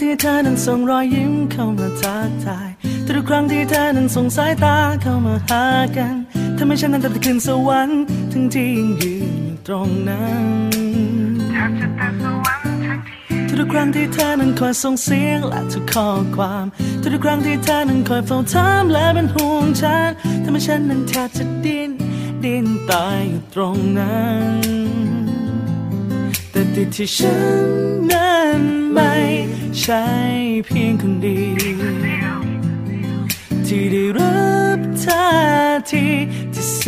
ทุกครั้งที่เธอนั้นส่งรอยยิ้มเข้ามาทักทาย ทุกครั้งที่เธอนั้นส่งสายตาเข้ามาหากันทำให้ฉันนั้นตัดขึ้นสวรรค์ทั้งที่ยังยืนอยู่ตรงนั้นทุกครั้งที่เธอนั้นคอยส่งเสียงและทุกข้อความ ทุกครั้งที่เธอนั้นคอยเฝ้าถามและเป็นห่วงฉันทำให้ฉันนั้นแทบจะดิ้นดิ้นตายอยู่ตรงนั้น ต่ติที่ฉันนั้นไม่ใช่เพียงคนเดียวที่ได้รับท่าทีที่แส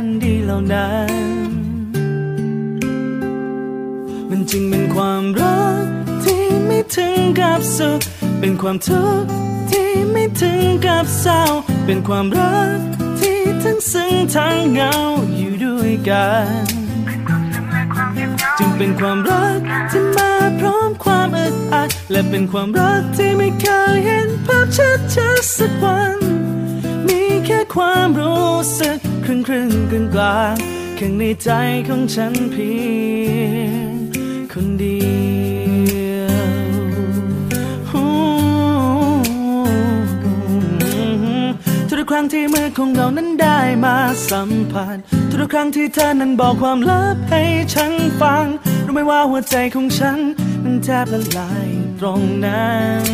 นดีเหล่านั้น มันจึงเป็นความรักที่ไม่ถึงกับสุข เป็นความทุกข์ที่ไม่ถึงกับเศร้า เป็นความรักที่ทั้งซึ้งทั้งเหงาอยู่ด้วยกัน จึงเป็นความรักที่มาพร้อมความอึดอัดและเป็นความรักที่ไม่เคยเห็นภาพชัดชัดสักวัน มีแค่ความรู้สึกครึ่งครึ่งกลางกลางข้างในใจของฉันเพียงคนเดียวทุกครั้งที่มือของเรานั้นได้มาสัมผัส ทุกครั้งที่เธอนั้นบอกความลับให้ฉันฟัง รู้ไหมว่าหัวใจของฉันนั้นแทบละลายตรงนั้น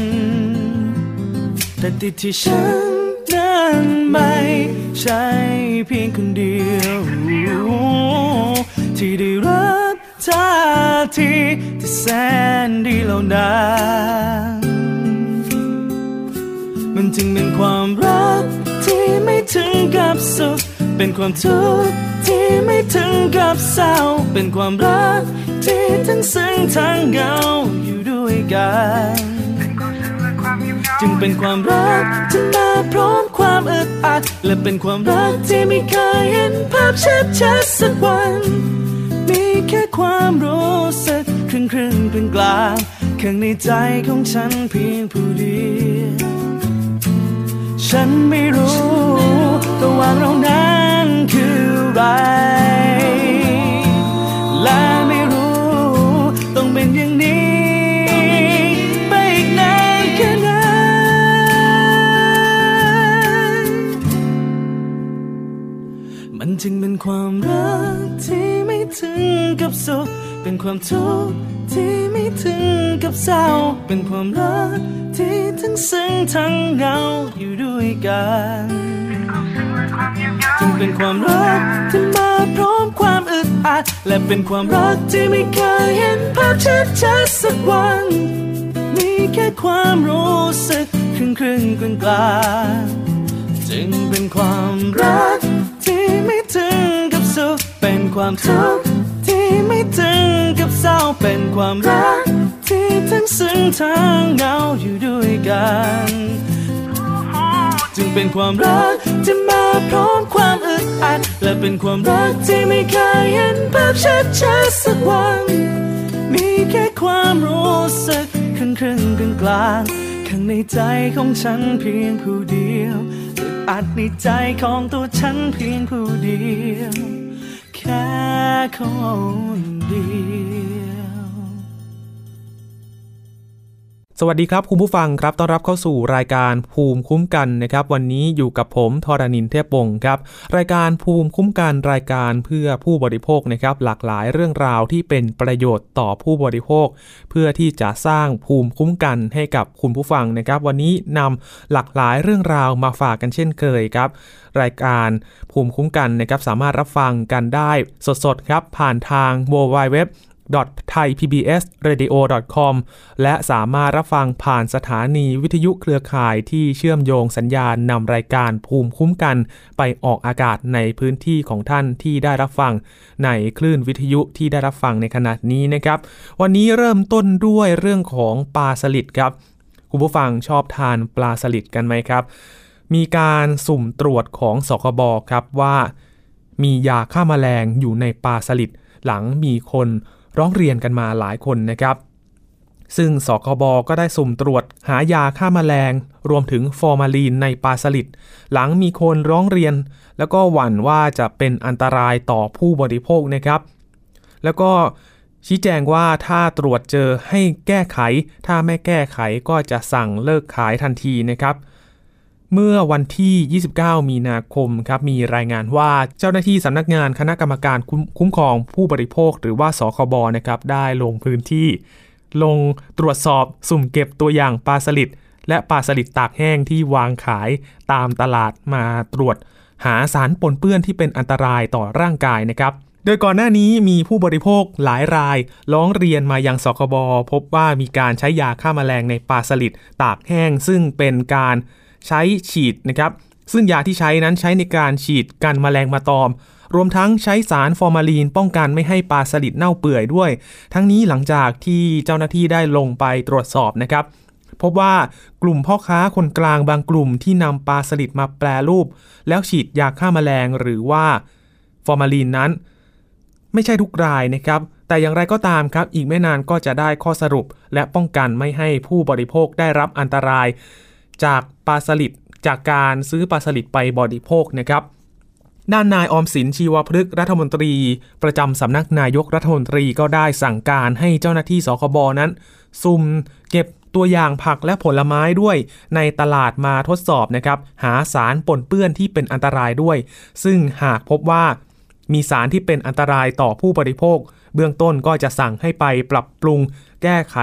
แต่ติดที่ฉันนั้นไม่ใช่เพียงคนเดียว ที่ได้รับท่าทีที่แสนดีเหล่านั้นมันจึงเป็นความรักที่ไม่ถึงกับสุข เป็นความทุกข์ที่ไม่ถึงกับเศร้า เป็นความรักที่ทั้งซึ้งทั้งเหงาอยู่ด้วยกันจึงเป็นความรักที่มาพร้อมความอึดอัด และเป็นความรักที่ไม่เคยเห็นภาพชัดชัดๆสักวัน มีแค่ความรู้สึกครึ่งครึ่งกลางกลางๆข้างในใจของฉันเพียงผู้เดียว ฉันไม่รู้ระหว่างเรานั้นคืออะไร และไม่รู้ต้องเป็นอย่างนี้ ไปอีกนานแค่ไหนมันจึงเป็นความรักที่ไม่ถึงกับสุขเป็นความทุกข์ที่ไม่ถึงกับเศร้าเป็นความรัก ที่ทั้งซึ้งทั้งเหงาอยู่ด้วยกันจึงเป็นความรักที่มาพร้อมความอึดอัด และเป็นความรักที่ไม่เคยเห็นภาพชัดชัดสักวัน มีแค่ความรู้สึกครึ่งครึ่งกลางกลางจึงเป็นความรักที่ไม่ถึงกับสุขเป็นความทุกข์ที่ไม่ถึงกับเศร้าเป็นความรัก ที่ทั้งซึ้งทั้งเหงาอยู่ด้วยกัน จึงเป็นความรักที่มาพร้อมความอึดอัด และเป็นความรักที่ไม่เคยเห็นภาพชัดชัดสักวัน มีแค่ความรู้สึกครึ่งครึ่งกลางกลางข้างในใจของฉันเพียงผู้เดียวอึดอัดในใจของตัวฉันเพียงผู้เดียว แค่คนเดียว สวัสดีครับคุณผู้ฟังครับ ต้อนรับเข้าสู่รายการภูมิคุ้มกันนะครับ วันนี้อยู่กับผมทรณินเทพวงศ์ครับ รายการภูมิคุ้มกันรายการเพื่อผู้บริโภคนะครับ หลากหลายเรื่องราวที่เป็นประโยชน์ต่อผู้บริโภค เพื่อที่จะสร้างภูมิคุ้มกันให้กับคุณผู้ฟังนะครับ วันนี้นำหลากหลายเรื่องราวมาฝากกันเช่นเคยครับ รายการภูมิคุ้มกันนะครับสามารถรับฟังกันได้สดๆครับผ่านทาง w w w www.thaipbsradio.com และสามารถรับฟังผ่านสถานีวิทยุเครือข่ายที่เชื่อมโยงสัญญาณนำรายการภูมิคุ้มกัน ไปออกอากาศในพื้นที่ของท่านที่ได้รับฟัง ในคลื่นวิทยุที่ได้รับฟังในขณะนี้นะครับ วันนี้เริ่มต้นด้วยเรื่องของปลาสลิดครับ คุณผู้ฟังชอบทานปลาสลิดกันไหมครับ มีการสุ่มตรวจของสคบครับว่า มียาฆ่ามาแมลงอยู่ในปลาสลิดหลังมีคน ร้องเรียนกันมาหลายคนนะครับซึ่งสคบก็ได้สุ่มตรวจหายาฆ่ามาแมลง รวมถึงฟอร์มาลีนในปลาสลิดหลังมีคนร้องเรียน แล้วก็หวั่นว่าจะเป็นอันตรายต่อผู้บริโภคนะครับ แล้วก็ชี้แจงว่าถ้าตรวจเจอให้แก้ไข ถ้าไม่แก้ไขก็จะสั่งเลิกขายทันทีนะครับ เมื่อวันที่ 29 มีนาคมครับมีรายงานว่าเจ้าหน้าที่สำนักงานคณะกรรมการคุ้มครองผู้บริโภคหรือว่าสคบนะครับได้ลงพื้นที่ ลงตรวจสอบสุ่มเก็บตัวอย่างปลาสลิดและปลาสลิดตากแห้งที่วางขายตามตลาดมาตรวจ หาสารปนเปื้อนที่เป็นอันตรายต่อร่างกายนะครับโดยก่อนหน้านี้มีผู้บริโภคหลายรายร้องเรียนมายังสคบพบว่ามีการใช้ยาฆ่ามาแมลงในปลาสลิดตากแห้ง ซึ่งเป็นการ ใช้ฉีดนะครับซึ่งยาที่ใช้นั้นใช้ในการฉีดกันแมลงมาตอม รวมทั้งใช้สารฟอร์มาลีนป้องกันไม่ให้ปลาสลิดเน่าเปื่อยด้วย ทั้งนี้หลังจากที่เจ้าหน้าที่ได้ลงไปตรวจสอบนะครับพบว่ากลุ่มพ่อค้าคนกลางบางกลุ่มที่นำปลาสลิดมาแปรรูป แล้วฉีดยาฆ่ามาแมลงหรือว่าฟอร์มาลีนนั้น ไม่ใช่ทุกรายนะครับ แต่อย่างไรก็ตามครับ อีกไม่นานก็จะได้ข้อสรุป และป้องกันไม่ให้ผู้บริโภคได้รับอันตราย จาก ปลาสลิดจากการซื้อปลาสลิดไปบริโภคนะครับด้านนายอมสินชีวพฤกษ์รัฐมนตรี ประจำสำนักนายกรัฐมนตรีก็ได้สั่งการให้เจ้าหน้าที่สคบนั้น ซุ่มเก็บตัวอย่างผักและผลไม้ด้วยในตลาดมาทดสอบนะครับ หาสารปนเปื้อนที่เป็นอันตรายด้วย ซึ่งหากพบว่ามีสารที่เป็นอันตรายต่อผู้บริโภค เบื้องต้นก็จะสั่งให้ไปปรับปรุง แก้ไข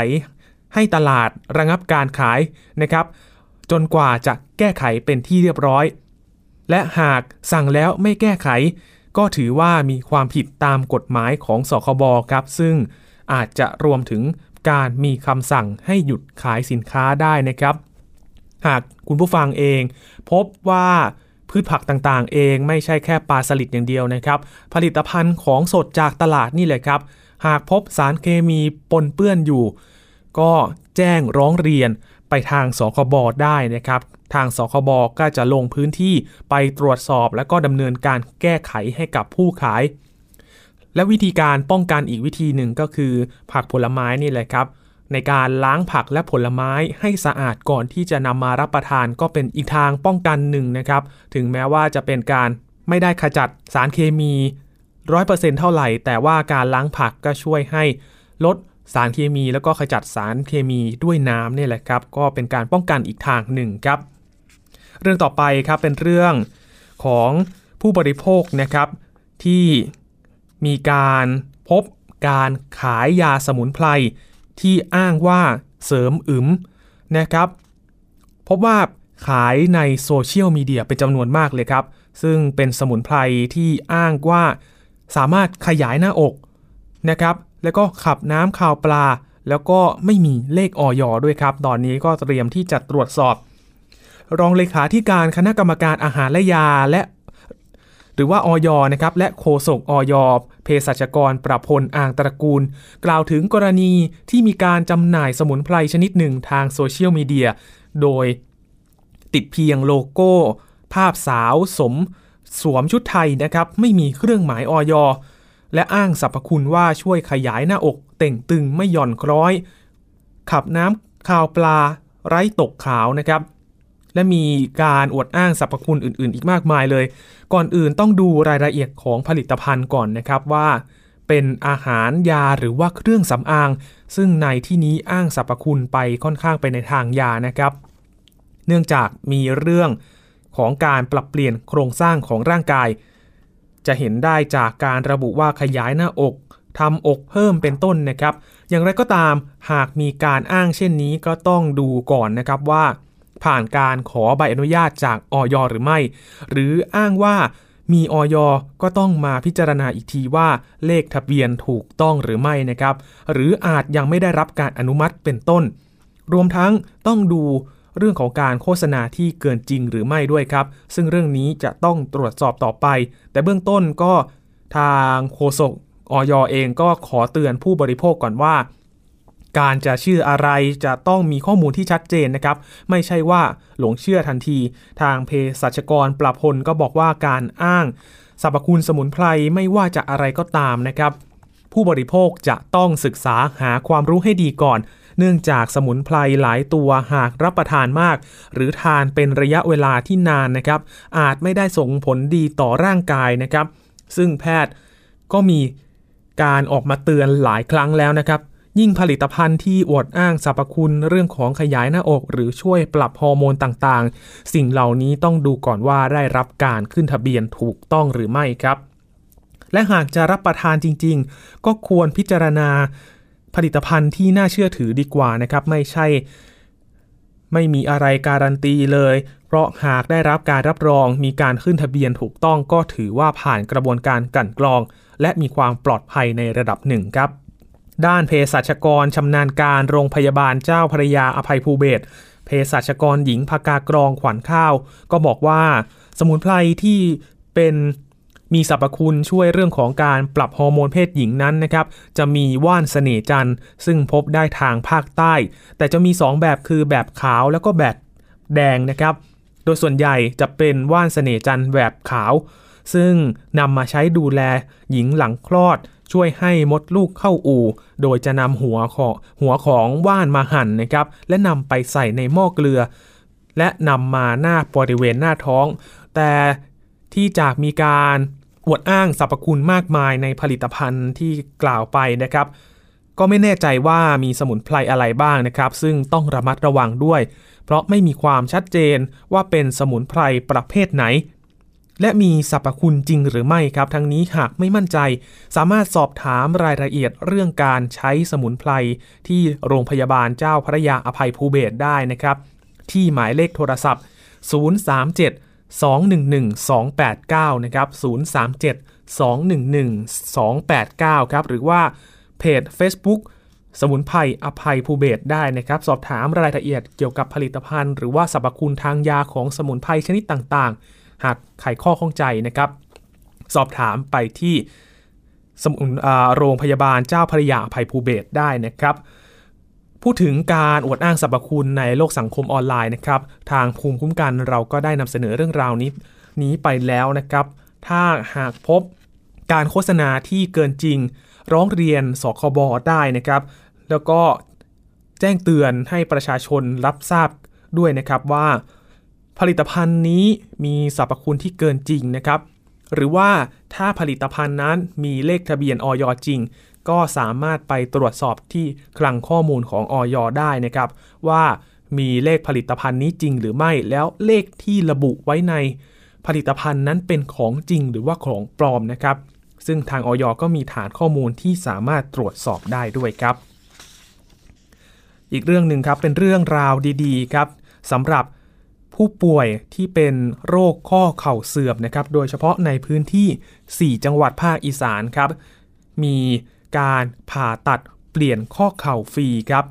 ให้ตลาดระงับการขายนะครับ จนกว่าจะแก้ไขเป็นที่เรียบร้อย และหากสั่งแล้วไม่แก้ไข ก็ถือว่ามีความผิดตามกฎหมายของสคบครับ ซึ่งอาจจะรวมถึงการมีคำสั่งให้หยุดขายสินค้าได้นะครับ หากคุณผู้ฟังเอง พบว่าพืชผักต่างๆ เองไม่ใช่แค่ปลาสลิดอย่างเดียวนะครับ ผลิตภัณฑ์ของสดจากตลาดนี่เลยครับ หากพบสารเคมีปนเปื้อนอยู่ ก็แจ้งร้องเรียน ไปทางสคบได้นะครับ ทางสคบก็จะลงพื้นที่ไปตรวจสอบและก็ดำเนินการแก้ไขให้กับผู้ขาย และวิธีการป้องกันอีกวิธีหนึ่งก็คือ ผักผลไม้นี่แหละครับ ในการล้างผักและผลไม้ให้สะอาดก่อนที่จะนำมารับประทานก็เป็นอีกทางป้องกันหนึ่งนะครับ ถึงแม้ว่าจะเป็นการไม่ได้ขจัดสารเคมีร้อยเปอร์เซ็นต์เท่าไหร่ แต่ว่าการล้างผักก็ช่วยให้ลด สารเคมีแล้วก็ขจัดสารเคมีด้วยน้ำเนี่ยแหละครับ ก็เป็นการป้องกันอีกทางหนึ่งครับ เรื่องต่อไปครับเป็นเรื่องของผู้บริโภคนะครับ ที่มีการพบการขายยาสมุนไพรที่อ้างว่าเสริมอึมนะครับ พบว่าขายในโซเชียลมีเดียเป็นจำนวนมากเลยครับ ซึ่งเป็นสมุนไพรที่อ้างว่าสามารถขยายหน้าอกนะครับ แล้วก็ขับน้ำข่าวปลา แล้วก็ไม่มีเลขออยด้วยครับ ตอนนี้ก็เตรียมที่จะตรวจสอบ รองเลขาธิการคณะกรรมการอาหารและยาและ หรือว่าออยนะครับและโฆษกออยเภสัชกรประพลอ่างตระกูล กล่าวถึงกรณีที่มีการจำหน่ายสมุนไพรชนิดหนึ่งทางโซเชียลมีเดียโดยติดเพียงโลโก้ ภาพสาวสม สวมชุดไทยนะครับ ไม่มีเครื่องหมายออย และอ้างสรรพคุณว่าช่วยขยายหน้าอก เต่งตึงไม่หย่อนคล้อย ขับน้ำข่าวปลา ไร้ตกขาวนะครับ และมีการอวดอ้างสรรพคุณอื่น ๆ อีกมากมายเลย ก่อนอื่นต้องดูรายละเอียดของผลิตภัณฑ์ก่อนนะครับว่า เป็นอาหารยาหรือว่าเครื่องสำอาง ซึ่งในที่นี้อ้างสรรพคุณไปค่อนข้างไปในทางยานะครับ เนื่องจากมีเรื่องของการปรับเปลี่ยนโครงสร้างของร่างกาย จะเห็นได้จากการระบุว่าขยายหน้าอกทำอกเพิ่มเป็นต้นนะครับ อย่างไรก็ตามหากมีการอ้างเช่นนี้ก็ต้องดูก่อนนะครับว่า ผ่านการขอใบอนุญาตจากออยหรือไม่ หรืออ้างว่ามีออยก็ต้องมาพิจารณาอีกทีว่าเลขทะเบียนถูกต้องหรือไม่นะครับ หรืออาจยังไม่ได้รับการอนุมัติเป็นต้น รวมทั้งต้องดู เรื่องของการโฆษณาที่เกินจริงหรือไม่ด้วยครับ ซึ่งเรื่องนี้จะต้องตรวจสอบต่อไป แต่เบื้องต้นก็ทางโฆษกออยเองก็ขอเตือนผู้บริโภคก่อนว่า การจะชื่ออะไรจะต้องมีข้อมูลที่ชัดเจนนะครับ ไม่ใช่ว่าหลงเชื่อทันที ทางเภสัชกรปราพลก็บอกว่าการอ้างสรรพคุณสมุนไพรไม่ว่าจะอะไรก็ตามนะครับ ผู้บริโภคจะต้องศึกษาหาความรู้ให้ดีก่อน เนื่องจากสมุนไพรหลายตัวหากรับประทานมาก หรือทานเป็นระยะเวลาที่นานนะครับ อาจไม่ได้ส่งผลดีต่อร่างกายนะครับ ซึ่งแพทย์ก็มีการออกมาเตือนหลายครั้งแล้วนะครับ ยิ่งผลิตภัณฑ์ที่อวดอ้างสรรพคุณเรื่องของขยายหน้าอกหรือช่วยปรับฮอร์โมนต่างๆ สิ่งเหล่านี้ต้องดูก่อนว่าได้รับการขึ้นทะเบียนถูกต้องหรือไม่ครับ และหากจะรับประทานจริง ๆ ก็ควรพิจารณา ผลิตภัณฑ์ที่น่าเชื่อถือดีกว่านะครับไม่ใช่ ไม่มีอะไรการันตีเลย เพราะหากได้รับการรับรองมีการขึ้นทะเบียนถูกต้องก็ถือว่าผ่านกระบวนการกลั่นกรอง และมีความปลอดภัยในระดับหนึ่งครับ ด้านเภสัชกรชำนาญการโรงพยาบาลเจ้าพระยาอภัยภูเบศเภสัชกรหญิงภากากรองขวัญข้าว ก็บอกว่า สมุนไพรที่เป็น มีสรรพคุณช่วยเรื่องของการปรับฮอร์โมนเพศหญิงนั้นนะครับ จะมีว่านเสน่จันทร์ซึ่งพบได้ทางภาคใต้ แต่จะมี 2 แบบคือแบบขาวแล้วก็แบบแดงนะครับ โดยส่วนใหญ่จะเป็นว่านเสน่จันทร์แบบขาว ซึ่งนำมาใช้ดูแลหญิงหลังคลอดช่วยให้มดลูกเข้าอู่ โดยจะนำหัวของหัวของว่านมาหั่นนะครับ และนำไปใส่ในหม้อเกลือ และนำมาหน้าบริเวณหน้าท้อง แต่ที่จากมีการ อวดอ้างสรรพคุณมากมายในผลิตภัณฑ์ที่กล่าวไปนะครับ ก็ไม่แน่ใจว่ามีสมุนไพรอะไรบ้างนะครับ ซึ่งต้องระมัดระวังด้วย เพราะไม่มีความชัดเจนว่าเป็นสมุนไพรประเภทไหน และมีสรรพคุณจริงหรือไม่ครับ ทั้งนี้หากไม่มั่นใจ สามารถสอบถามรายละเอียดเรื่องการใช้สมุนไพรที่โรงพยาบาลเจ้าพระยาอภัยภูเบศได้นะครับ ที่หมายเลขโทรศัพท์ 037 211-289 นะครับ 037-211-289 ครับ หรือว่าเพจ Facebook สมุนไพรอภัยภูเบศได้นะครับ สอบถามรายละเอียดเกี่ยวกับผลิตภัณฑ์ หรือว่าสรรพคุณทางยาของสมุนไพรชนิดต่างๆ หากไขข้อข้องใจนะครับ สอบถามไปที่สมุนโรงพยาบาลเจ้าพระยาอภัยภูเบศได้นะครับ พูดถึงการอวดอ้างสรรพคุณในโลกสังคมออนไลน์นะครับ ทางภูมิคุ้มกันเราก็ได้นำเสนอเรื่องราวนี้นี้ไปแล้วนะครับ ถ้าหากพบการโฆษณาที่เกินจริง ร้องเรียนสคบได้นะครับ แล้วก็แจ้งเตือนให้ประชาชนรับทราบด้วยนะครับว่า ผลิตภัณฑ์นี้มีสรรพคุณที่เกินจริงนะครับ หรือว่าถ้าผลิตภัณฑ์นั้นมีเลขทะเบียนออยจริง ก็สามารถไปตรวจสอบที่คลังข้อมูลของออยได้นะครับ ว่ามีเลขผลิตภัณฑ์นี้จริงหรือไม่แล้วเลขที่ระบุไว้ในผลิตภัณฑ์นั้นเป็นของจริงหรือว่าของปลอมนะครับ ซึ่งทางออยก็มีฐานข้อมูลที่สามารถตรวจสอบได้ด้วยครับ อีกเรื่องหนึ่งครับเป็นเรื่องราวดีๆครับสำหรับผู้ป่วยที่เป็นโรคข้อเข่าเสื่อมนะครับ โดยเฉพาะในพื้นที่ 4 จังหวัดภาคอีสานครับ มี การผ่าตัดเปลี่ยนข้อเข่าฟรีครับ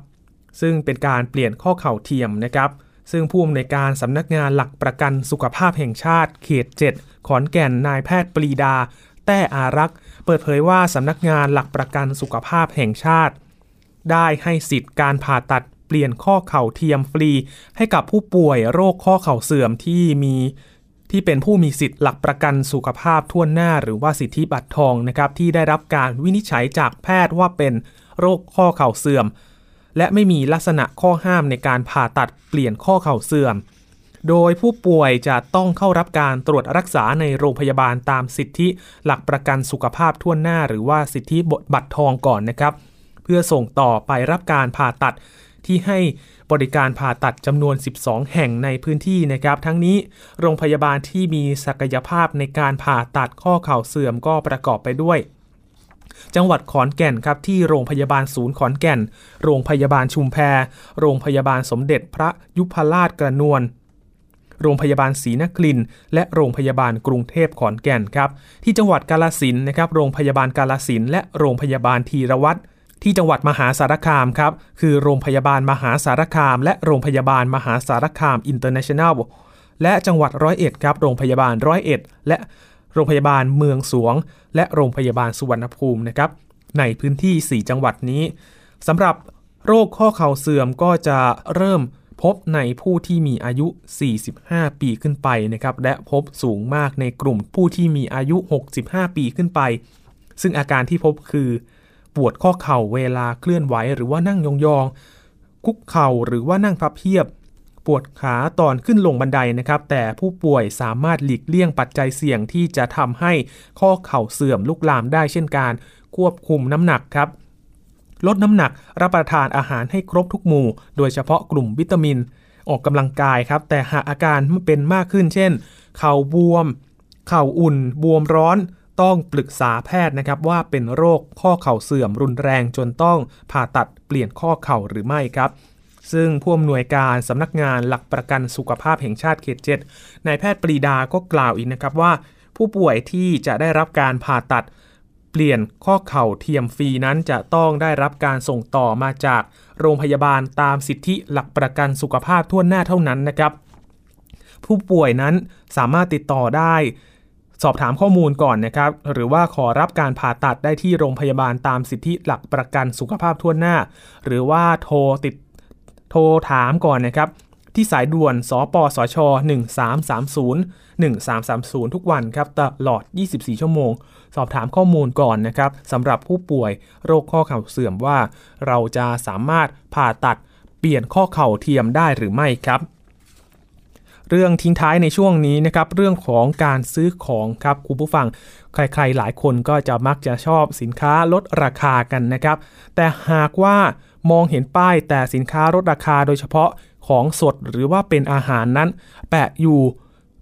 ซึ่งเป็นการเปลี่ยนข้อเข่าเทียมนะครับ ซึ่งผู้อำนวยการสำนักงานหลักประกันสุขภาพแห่งชาติ เขต 7 ขอนแก่นนายแพทย์ปรีดา แต้อารักษ์ เปิดเผยว่าสำนักงานหลักประกันสุขภาพแห่งชาติ ได้ให้สิทธิ์การผ่าตัดเปลี่ยนข้อเข่าเทียมฟรี ให้กับผู้ป่วยโรคข้อเข่าเสื่อมที่มี ที่เป็นผู้มีสิทธิ์หลักประกันสุขภาพทั่วหน้าหรือว่าสิทธิบัตรทองนะครับที่ได้รับการวินิจฉัยจากแพทย์ว่าเป็นโรคข้อเข่าเสื่อม และไม่มีลักษณะข้อห้ามในการผ่าตัดเปลี่ยนข้อเข่าเสื่อม โดยผู้ป่วยจะต้องเข้ารับการตรวจรักษาในโรงพยาบาลตามสิทธิหลักประกันสุขภาพทั่วหน้า หรือว่าสิทธิบัตรทองก่อนนะครับ เพื่อส่งต่อไปรับการผ่าตัดที่ให้ บริการผ่าตัดจำนวน 12 แห่งในพื้นที่นะครับ ทั้งนี้โรงพยาบาลที่มีศักยภาพในการผ่าตัดข้อเข่าเสื่อมก็ประกอบไปด้วย จังหวัดขอนแก่นครับที่โรงพยาบาลศูนย์ขอนแก่น โรงพยาบาลชุมแพโรงพยาบาลสมเด็จพระยุพราชกระนวลโรงพยาบาลศรีนครินและโรงพยาบาลกรุงเทพขอนแก่นครับ ที่จังหวัดกาฬสินธุ์นะครับ โรงพยาบาลกาฬสินธุ์และโรงพยาบาลธีรวัฒน์ ที่จังหวัดมหาสารคามครับ คือโรงพยาบาลมหาสารคาม และโรงพยาบาลมหาสารคามอินเตอร์เนชั่นแนลและจังหวัดร้อยเอ็ดครับ โรงพยาบาลร้อยเอ็ดและโรงพยาบาลเมืองสรวง และโรงพยาบาลสุวรรณภูมินะครับ ในพื้นที่ 4 จังหวัดนี้สำหรับโรคข้อเข่าเสื่อมก็จะเริ่มพบในผู้ที่มีอายุ 45 ปีขึ้นไปนะครับ และพบสูงมากในกลุ่มผู้ที่มีอายุ 65 ปีขึ้นไป ซึ่งอาการที่พบคือ ปวดข้อเข่าเวลาเคลื่อนไหวหรือว่านั่งยองๆ คุกเข่าหรือว่านั่งพับเพียบ ปวดขาตอนขึ้นลงบันไดนะครับ แต่ผู้ป่วยสามารถหลีกเลี่ยงปัจจัยเสี่ยงที่จะทำให้ข้อเข่าเสื่อมลุกลามได้เช่นการควบคุมน้ำหนักครับลดน้ำหนักรับประทานอาหารให้ครบทุกหมู่ โดยเฉพาะกลุ่มวิตามิน ออกกำลังกายครับ แต่หากอาการเป็นมากขึ้นเช่น เข่าบวม เข่าอุ่น บวมร้อน ต้องปรึกษาแพทย์นะครับว่าเป็นโรคข้อเข่าเสื่อมรุนแรงจนต้องผ่าตัดเปลี่ยนข้อเข่าหรือไม่ครับ ซึ่งผู้อำนวยการสำนักงานหลักประกันสุขภาพแห่งชาติเขตเจ็ดนายแพทย์ปรีดาก็กล่าวอีกนะครับว่า ผู้ป่วยที่จะได้รับการผ่าตัดเปลี่ยนข้อเข่าเทียมฟรีนั้นจะต้องได้รับการส่งต่อมาจากโรงพยาบาลตามสิทธิหลักประกันสุขภาพทั่วหน้าเท่านั้นนะครับ ผู้ป่วยนั้นสามารถติดต่อได้ สอบถามข้อมูลก่อนนะครับ หรือว่าขอรับการผ่าตัดได้ที่โรงพยาบาลตามสิทธิหลักประกันสุขภาพทั่วหน้า หรือว่าโทรติดโทรถามก่อนนะครับ ที่สายด่วน สปสช 1330 1330 ทุกวันครับตลอด 24 ชั่วโมง สอบถามข้อมูลก่อนนะครับสำหรับผู้ป่วยโรคข้อเข่าเสื่อมว่า เราจะสามารถผ่าตัดเปลี่ยนข้อเข่าเทียมได้หรือไม่ครับ เรื่องทิ้งท้ายในช่วงนี้นะครับ เรื่องของการซื้อของครับคุณผู้ฟัง ใครๆหลายคนก็จะมักจะชอบสินค้าลดราคากันนะครับ แต่หากว่ามองเห็นป้ายแต่สินค้าลดราคาโดยเฉพาะของสดหรือว่าเป็นอาหารนั้น แปะอยู่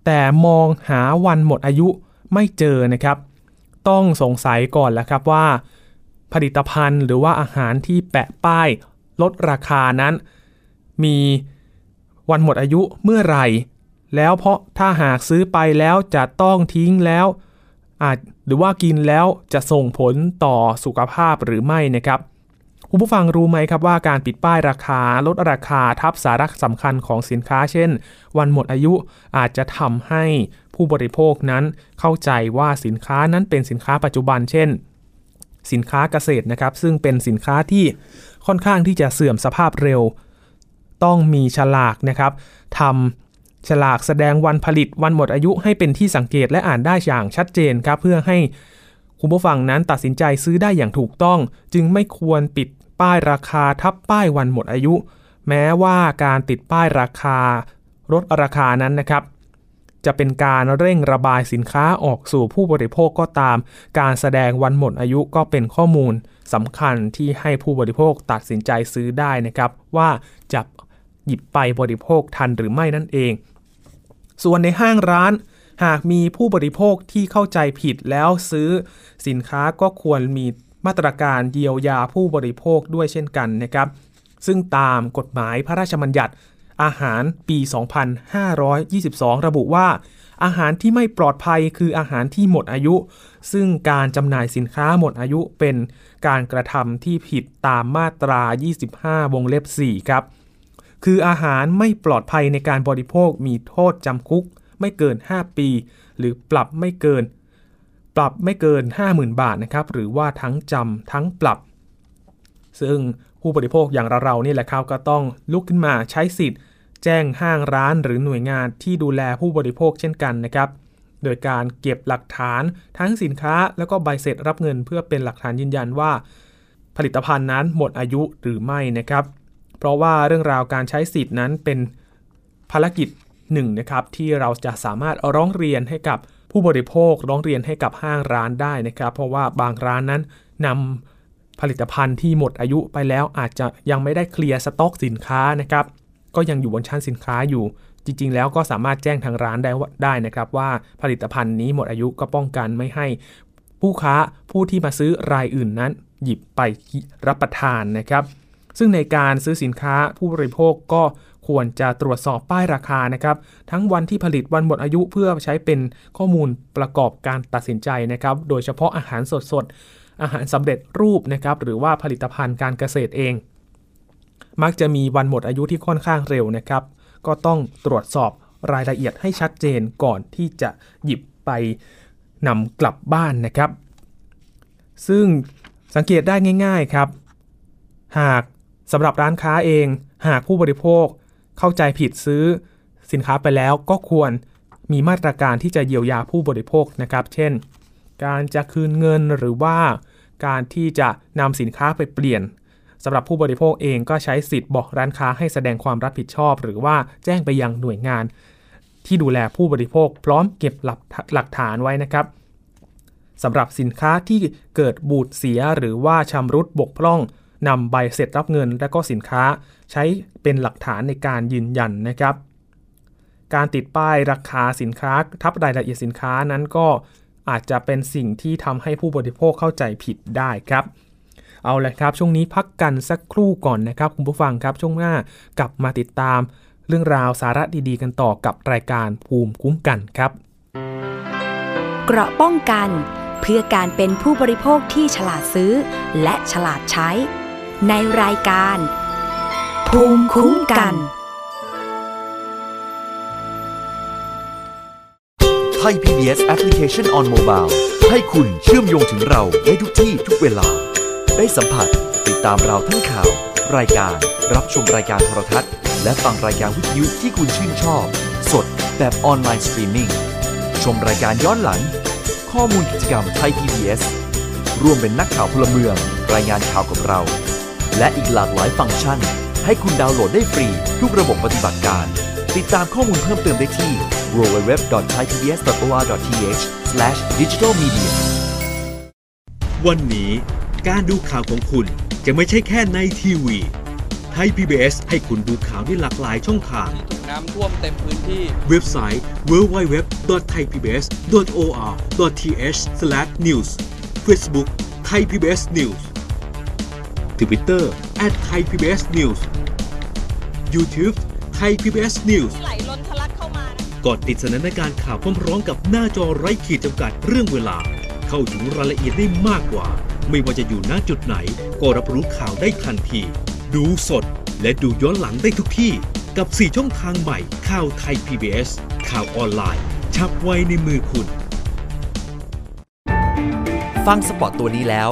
แต่มองหาวันหมดอายุไม่เจอนะครับ ต้องสงสัยก่อนแล้วครับว่า ผลิตภัณฑ์หรือว่าอาหารที่แปะป้ายลดราคานั้น มีวันหมดอายุเมื่อไหร่ แล้วเพราะถ้าหากซื้อไปแล้วจะต้องทิ้งแล้ว อาจหรือว่ากินแล้วจะส่งผลต่อสุขภาพหรือไม่นะครับคุณผู้ฟังรู้ไหมครับว่าการปิดป้ายราคาลดราคาทับสาระสำคัญของสินค้าเช่น วันหมดอายุอาจจะทำให้ผู้บริโภคนั้นเข้าใจว่าสินค้านั้นเป็นสินค้าปัจจุบันเช่น สินค้าเกษตรนะครับ ซึ่งเป็นสินค้าที่ค่อนข้างที่จะเสื่อมสภาพเร็ว ต้องมีฉลากนะครับทำ ฉลากแสดงวันผลิตวันหมดอายุให้เป็นที่สังเกตและอ่านได้อย่างชัดเจนครับ เพื่อให้คุณผู้ฟังนั้นตัดสินใจซื้อได้อย่างถูกต้อง จึงไม่ควรปิดป้ายราคาทับป้ายวันหมดอายุ แม้ว่าการติดป้ายราคาลดราคานั้นนะครับ จะเป็นการเร่งระบายสินค้าออกสู่ผู้บริโภคก็ตาม การแสดงวันหมดอายุก็เป็นข้อมูลสำคัญที่ให้ผู้บริโภคตัดสินใจซื้อได้นะครับ ว่าจะ หยิบไปบริโภคทันหรือไม่นั่นเอง ส่วนในห้างร้านหากมีผู้บริโภคที่เข้าใจผิดแล้วซื้อสินค้าก็ควรมีมาตรการเยียวยาผู้บริโภคด้วยเช่นกันนะครับ ซึ่งตามกฎหมายพระราชบัญญัติ อาหารปี 2522 ระบุว่า อาหารที่ไม่ปลอดภัยคืออาหารที่หมดอายุ ซึ่งการจำหน่ายสินค้าหมดอายุเป็นการกระทำที่ผิดตามมาตรา 25 วงเล็บ 4 ครับ คืออาหารไม่ปลอดภัยในการบริโภคมีโทษจำคุก ไม่เกิน 5 ปี หรือปรับไม่เกิน ปรับไม่เกิน 50,000 บาทนะครับ หรือว่าทั้งจำทั้งปรับ ซึ่งผู้บริโภคอย่างเราๆนี่แหละครับก็ต้องลุกขึ้นมาใช้สิทธิ์ แจ้งห้างร้านหรือหน่วยงานที่ดูแลผู้บริโภคเช่นกันนะครับ โดยการเก็บหลักฐานทั้งสินค้า แล้วก็ใบเสร็จรับเงิน เพื่อเป็นหลักฐานยืนยันว่า ผลิตภัณฑ์นั้นหมดอายุหรือไม่นะครับ เพราะว่าเรื่องราวการใช้สิทธิ์นั้นเป็นภารกิจหนึ่งนะครับที่เราจะสามารถร้องเรียนให้กับผู้บริโภคร้องเรียนให้กับห้างร้านได้นะครับ เพราะว่าบางร้านนั้นนำผลิตภัณฑ์ที่หมดอายุไปแล้วอาจจะยังไม่ได้เคลียร์สต็อกสินค้านะครับ ก็ยังอยู่บนชั้นสินค้าอยู่ จริง ๆ แล้วก็สามารถแจ้งทางร้านได้ได้นะครับ ว่าผลิตภัณฑ์นี้หมดอายุก็ป้องกันไม่ให้ ผู้ค้าผู้ที่มาซื้อรายอื่นนั้น หยิบไปรับประทานนะครับ ซึ่งในการซื้อสินค้าผู้บริโภคก็ควรจะตรวจสอบป้ายราคานะครับ ทั้งวันที่ผลิตวันหมดอายุเพื่อใช้เป็นข้อมูลประกอบการตัดสินใจนะครับ โดยเฉพาะอาหารสดๆ อาหารสำเร็จรูปนะครับ หรือว่าผลิตภัณฑ์การเกษตรเอง มักจะมีวันหมดอายุที่ค่อนข้างเร็วนะครับ ก็ต้องตรวจสอบรายละเอียดให้ชัดเจนก่อนที่จะหยิบไปนำกลับบ้านนะครับ ซึ่งสังเกตได้ง่าย ๆครับ หาก สำหรับร้านค้าเอง หากผู้บริโภคเข้าใจผิดซื้อสินค้าไปแล้วก็ควรมีมาตรการที่จะเยียวยาผู้บริโภคนะครับ เช่น การจะคืนเงินหรือว่าการที่จะนำสินค้าไปเปลี่ยนสำหรับผู้บริโภคเองก็ใช้สิทธิ์บอกร้านค้าให้แสดงความรับผิดชอบ หรือว่าแจ้งไปยังหน่วยงาน ที่ดูแลผู้บริโภค พร้อมเก็บหลักหลักฐานไว้นะครับสำหรับสินค้าที่เกิดบูดเสียหรือว่าชำรุดบกพร่อง นำใบเสร็จรับเงินและก็สินค้า ใช้เป็นหลักฐานในการยืนยันนะครับ การติดป้ายราคาสินค้าทับรายละเอียดสินค้านั้นก็อาจจะเป็นสิ่งที่ทำให้ผู้บริโภคเข้าใจผิดได้ครับ เอาละครับ ช่วงนี้พักกันสักครู่ก่อนนะครับ คุณผู้ฟังครับช่วงหน้ากลับมาติดตาม เรื่องราวสาระดีๆ กันต่อกับรายการภูมิคุ้มกันครับเกราะป้องกันเพื่อการเป็นผู้บริโภคที่ฉลาดซื้อ และฉลาดใช้ ในรายการ ภูมิคุ้มกัน ไทย PBS Application on Mobile ให้คุณเชื่อมโยงถึงเราในทุกที่ทุกเวลา ได้สัมผัสติดตามเราทั้งข่าว รายการรับชมรายการโทรทัศน์ และฟังรายการวิทยุที่คุณชื่นชอบ สดแบบออนไลน์สตรีมมิ่งชมรายการย้อนหลัง ข้อมูลกิจกรรมไทย PBS ร่วมเป็นนักข่าวพลเมือง รายงานข่าวกับเรา และอีกหลากหลายฟังก์ชัน ให้คุณดาวน์โหลดได้ฟรี ทุกระบบปฏิบัติการ ติดตามข้อมูลเพิ่มเติมได้ที่ www.thaipbs.or.th/digitalmedia วันนี้การดูข่าวของคุณจะไม่ใช่แค่ในทีวีไทย PBS ให้คุณดูข่าวได้หลากหลายช่องทาง ถูกน้ำท่วมเต็มพื้นที่ เว็บไซต์ www.thaipbs.or.th/news Facebook Thai PBS News Twitter @thaipbsnews YouTube Thai PBS News ไหลล้นทะลักเข้ามานะกดติดสนันในการข่าวพร้อมๆกับหน้าจอไร้ขีดจำกัดเรื่องเวลา เข้าถึงรายละเอียดได้มากกว่า ไม่ว่าจะอยู่ณจุดไหน ก็รับรู้ข่าวได้ทันที ดูสดและดูย้อนหลังได้ทุกที่ กับ 4 ช่องทางใหม่ข่าวไทย PBS ข่าวออนไลน์ ชับไว้ในมือคุณ ฟังสปอตตัวนี้แล้ว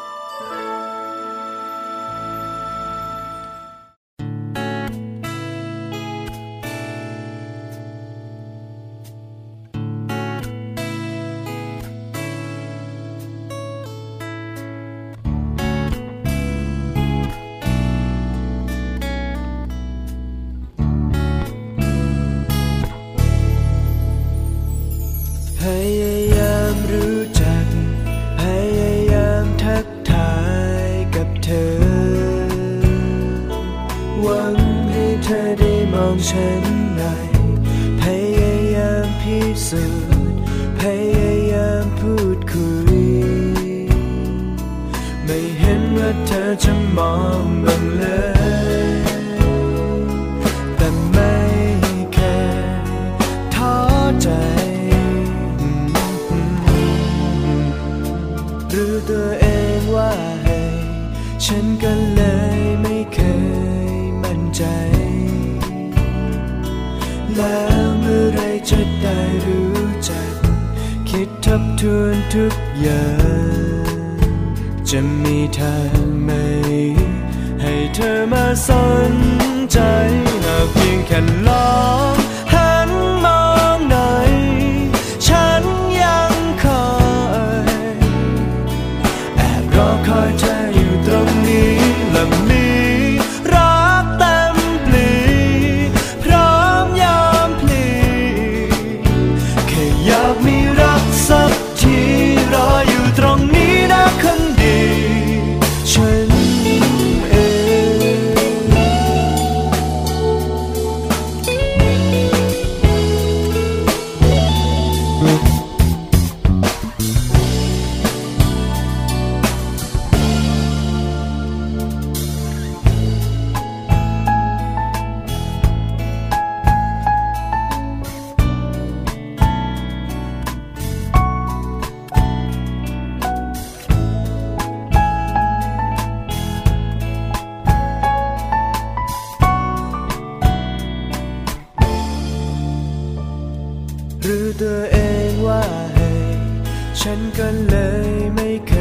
ฉันก็เลยไม่เค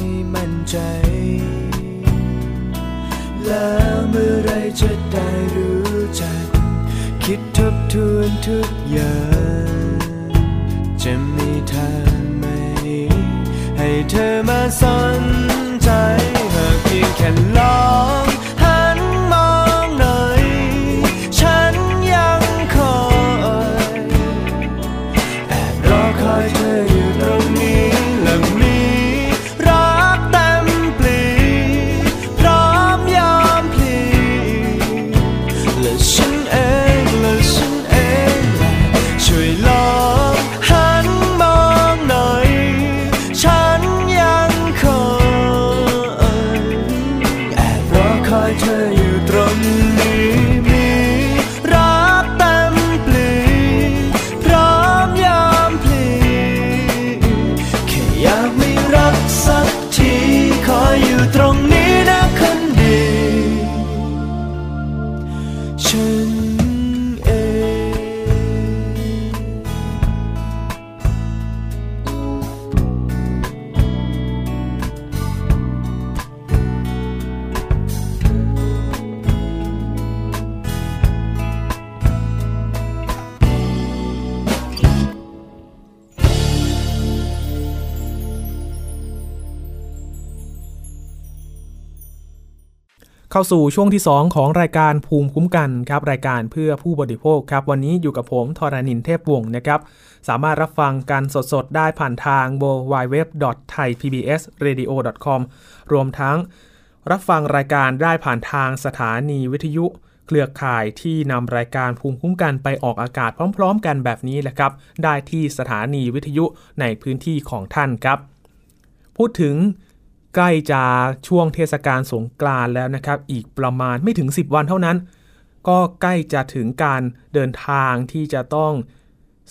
ยมั่นใจ แล้วเมื่อไรจะได้รู้จัก คิดทบทวนทุกอย่าง จะมีทางไหม ให้เธอมาสนใจหากเพียงแค่ลอง เข้าสู่ช่วงที่ 2 ของรายการภูมิคุ้มกันครับรายการเพื่อผู้บริโภคครับวันนี้อยู่กับผมทรานินเทพวงศ์นะครับสามารถรับฟังกันสดๆ ได้ผ่านทาง w w w t h a i p b s r a d i o c o m รวมทั้งรับฟังรายการได้ผ่านทางสถานีวิทยุเครือข่ายที่นำรายการภูมิคุ้มกันไปออกอากาศพร้อม ๆ กันแบบนี้แหละครับ ได้ที่สถานีวิทยุในพื้นที่ของท่านครับ พูดถึง ใกล้จะช่วงเทศกาลสงกรานต์แล้วนะครับ อีกประมาณไม่ถึง 10 วันเท่านั้น ก็ใกล้จะถึงการเดินทางที่จะต้อง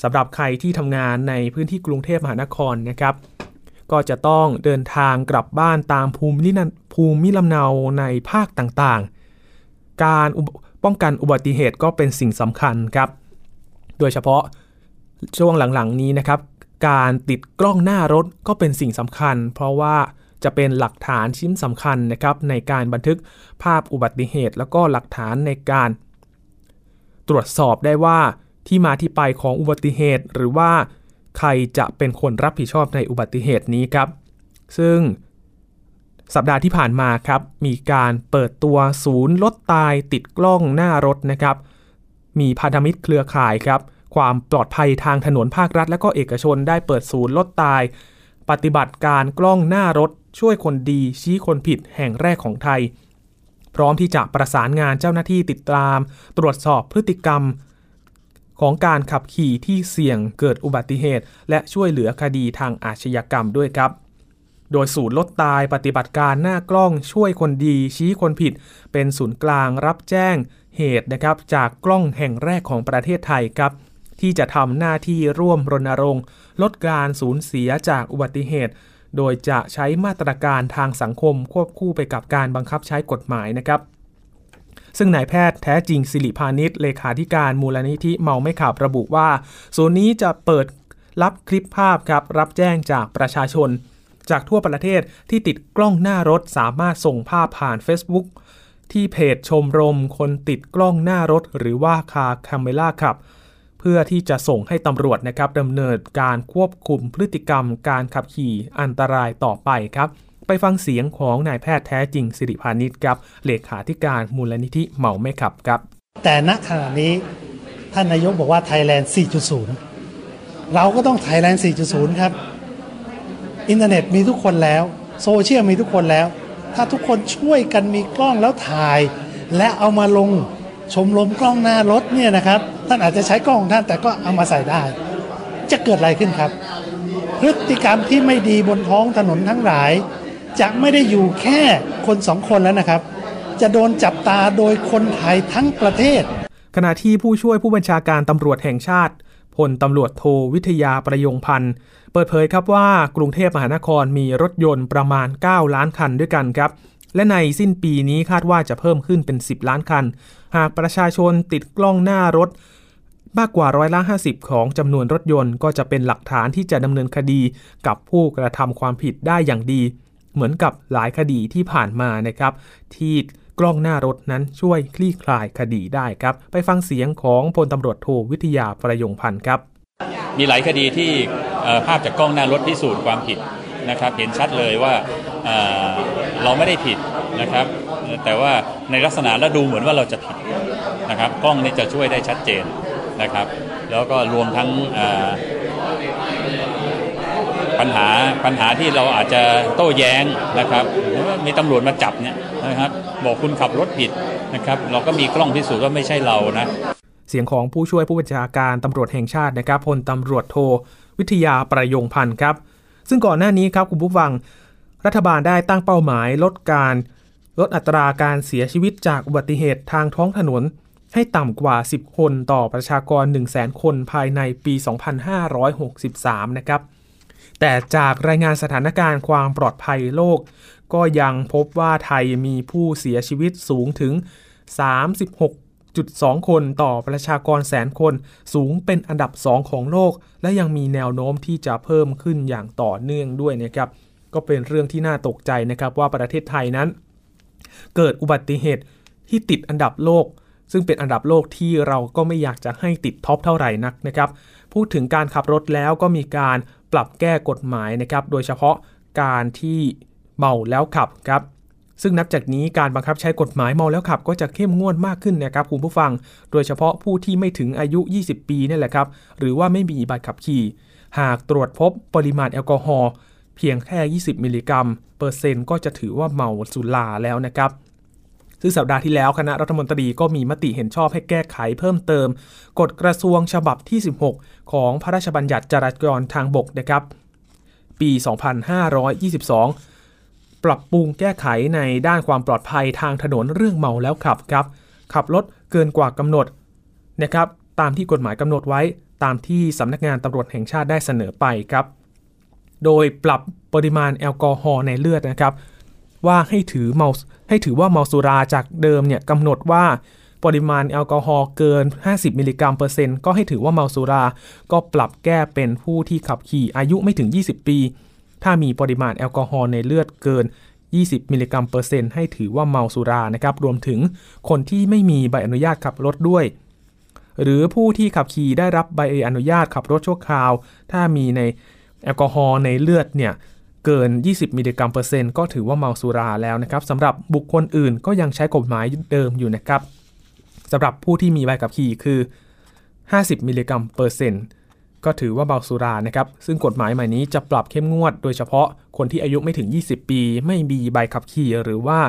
สำหรับใครที่ทำงานในพื้นที่กรุงเทพมหานครนะครับ ก็จะต้องเดินทางกลับบ้านตามภูมิภูมิลำเนาในภาคต่างๆ การป้องกันอุบัติเหตุก็เป็นสิ่งสำคัญครับ โดยเฉพาะช่วงหลังๆนี้นะครับ การติดกล้องหน้ารถก็เป็นสิ่งสำคัญ เพราะว่า จะเป็นหลักฐานชิ้นสำคัญนะครับในการบันทึกภาพอุบัติเหตุ แล้วก็หลักฐานในการ ตรวจสอบได้ว่าที่มาที่ไปของอุบัติเหตุ หรือว่าใครจะเป็นคนรับผิดชอบในอุบัติเหตุนี้ครับ ซึ่งสัปดาห์ที่ผ่านมาครับ มีการเปิดตัวศูนย์ลดตายติดกล้องหน้ารถนะครับ มีพันธมิตรเครือข่ายครับ ความปลอดภัยทางถนนภาครัฐ และก็เอกชนได้เปิดศูนย์ลดตาย ปฏิบัติการกล้องหน้ารถ ช่วยคนดีชี้คนผิดแห่งแรกของไทย พร้อมที่จะประสานงานเจ้าหน้าที่ติดตาม ตรวจสอบพฤติกรรม ของการขับขี่ที่เสี่ยงเกิดอุบัติเหตุ และช่วยเหลือคดีทางอาชญากรรมด้วยครับโดยศูนย์ลดตายปฏิบัติการหน้ากล้องช่วยคนดีชี้คนผิด เป็นศูนย์กลางรับแจ้งเหตุนะครับ จากกล้องแห่งแรกของประเทศไทยครับ ที่จะทำหน้าที่ร่วมรณรงค์ ลดการสูญเสียจากอุบัติเหตุ โดยจะใช้มาตรการทางสังคมควบคู่ไปกับการบังคับใช้กฎหมายนะครับซึ่งนายแพทย์แท้จริงสิริพานิชเลขาธิการมูลนิธิเมาไม่ขับระบุว่า ศูนย์นี้จะเปิดรับคลิปภาพครับ รับแจ้งจากประชาชน จากทั่วประเทศที่ติดกล้องหน้ารถสามารถส่งภาพผ่าน Facebook ที่เพจชมรมคนติดกล้องหน้ารถ หรือว่า Car Camera Club เพื่อที่จะส่งให้ตำรวจนะครับดำเนินการควบคุมพฤติกรรมการขับขี่อันตรายต่อไปครับไปฟังเสียงของนายแพทย์แท้จริงสิริพานิชครับเลขาธิการมูลนิธิเมาไม่ขับครับ แต่ณขณะนี้ท่านนายกบอกว่าไทยแลนด์ 4.0 เราก็ต้องไทยแลนด์ 4.0 ครับ อินเทอร์เน็ตมีทุกคนแล้ว โซเชียลมีทุกคนแล้ว ถ้าทุกคนช่วยกันมีกล้องแล้วถ่าย และเอามาลง ชมรมกล้องหน้ารถเนี่ยนะครับท่านอาจจะใช้กล้องของท่านแต่ก็เอามาใส่ได้ จะเกิดอะไรขึ้นครับ พฤติกรรมที่ไม่ดีบนท้องถนนทั้งหลาย จะไม่ได้อยู่แค่คนสองคนแล้วนะครับ จะโดนจับตาโดยคนไทยทั้งประเทศ ขณะที่ผู้ช่วยผู้บัญชาการตำรวจแห่งชาติพลตำรวจโทวิทยาประยงพันธ์เปิดเผยครับว่ากรุงเทพมหานครมีรถยนต์ประมาณ 9 ล้านคันด้วยกันครับ และในสิ้นปีนี้คาดว่าจะเพิ่มขึ้นเป็น 10 ล้านคัน หากประชาชนติดกล้องหน้ารถ มากกว่าร้อยละ 50 ของจำนวนรถยนต์ก็จะเป็นหลักฐานที่จะดำเนินคดีกับผู้กระทำความผิดได้อย่างดี เหมือนกับหลายคดีที่ผ่านมานะครับ ที่กล้องหน้ารถนั้นช่วยคลี่คลายคดีได้ครับ ไปฟังเสียงของพลตำรวจโทวิทยาประยงพันธ์ครับ มีหลายคดีที่ภาพจากกล้องหน้ารถพิสูจน์ความผิด นะครับเห็นชัดเลยว่าเราไม่ได้ผิดนะครับ แต่ว่าในลักษณะแล้วดูเหมือนว่าเราจะผิดนะครับกล้องนี้จะช่วยได้ชัดเจนนะครับ แล้วก็รวมทั้งปัญหาปัญหาที่เราอาจจะโต้แย้งนะครับว่ามีตำรวจมาจับเนี่ยนะครับบอกคุณขับรถผิดนะครับ เราก็มีกล้องพิสูจน์ว่าไม่ใช่เรานะเสียงของผู้ช่วยผู้บัญชาการตำรวจแห่งชาตินะครับพลตำรวจโท วิทยาประยงพันธ์ครับ ซึ่งก่อนหน้านี้ครับคุณผู้ฟัง รัฐบาลได้ตั้งเป้าหมายลดการลดอัตราการเสียชีวิตจากอุบัติเหตุทางท้องถนน ให้ต่ำกว่า 10 คนต่อประชากร 1 0 0 0 0 0 คนภายในปี 2563 นะครับ แต่จากรายงานสถานการณ์ความปลอดภัยโลก ก็ยังพบว่าไทยมีผู้เสียชีวิตสูงถึง 36 36.2คนต่อประชากรแสนคน สูงเป็นอันดับ 2 ของโลก และยังมีแนวโน้มที่จะเพิ่มขึ้นอย่างต่อเนื่องด้วยนะครับก็เป็นเรื่องที่น่าตกใจนะครับว่าประเทศไทยนั้น เกิดอุบัติเหตุที่ติดอันดับโลก ซึ่งเป็นอันดับโลกที่เราก็ไม่อยากจะให้ติด top เท่าไหร่นักนะครับพูดถึงการขับรถแล้วก็มีการปรับแก้กฎหมายนะครับ โดยเฉพาะการที่เมาแล้วขับครับ ซึ่งนับจากนี้การบังคับใช้กฎหมายเมาแล้วขับ ก็จะเข้มงวดมากขึ้นนะครับคุณผู้ฟัง โดยเฉพาะผู้ที่ไม่ถึงอายุ 20 ปีนี่แหละครับ หรือว่าไม่มีใบขับขี่ หากตรวจพบปริมาณแอลกอฮอล์เพียงแค่ 20 มิลลิกรัม เปอร์เซ็นต์ก็จะถือว่าเมาสุราแล้วนะครับซึ่งสัปดาห์ที่แล้วคณะรัฐมนตรีก็มีมติเห็นชอบให้แก้ไขเพิ่มเติม กฎกระทรวงฉบับที่ 16 ของพระราชบัญญัติจราจรทางบกนะครับ ปี 2522 ปรับปรุงแก้ไขในด้านความปลอดภัยทางถนนเรื่องเมาแล้วขับครับ ขับรถเกินกว่ากำหนดนะครับตามที่กฎหมายกำหนดไว้ ตามที่สำนักงานตำรวจแห่งชาติได้เสนอไปครับ โดยปรับปริมาณแอลกอฮอล์ในเลือดนะครับ ว่าให้ถือเมาให้ถือว่าเมาสุราจากเดิมเนี่ยกำหนดว่าปริมาณแอลกอฮอล์เกิน 50 มิลลิกรัมเปอร์เซ็นต์ก็ให้ถือว่าเมาสุรา ก็ปรับแก้เป็นผู้ที่ขับขี่อายุไม่ถึง 20 ปี ถ้ามีปริมาณแอลกอฮอล์ในเลือดเกิน 20 มิลลิกรัมเปอร์เซ็นต์ให้ถือว่าเมาสุรานะครับ รวมถึงคนที่ไม่มีใบอนุญาตขับรถด้วย หรือผู้ที่ขับขี่ได้รับใบอนุญาตขับรถชั่วคราว ถ้ามีในแอลกอฮอล์ในเลือดเนี่ยเกิน 20 มิลลิกรัมเปอร์เซ็นต์ก็ถือว่าเมาสุราแล้วนะครับสำหรับบุคคลอื่นก็ยังใช้กฎหมายเดิมอยู่นะครับสำหรับผู้ที่มีใบขับขี่คือ 50 มิลลิกรัมเปอร์เซ็นต์ ก็ถือว่าเมาสุรานะครับ ซึ่งกฎหมายใหม่นี้จะปรับเข้มงวด โดยเฉพาะคนที่อายุไม่ถึง 20 ปี ไม่มีใบขับขี่หรือว่า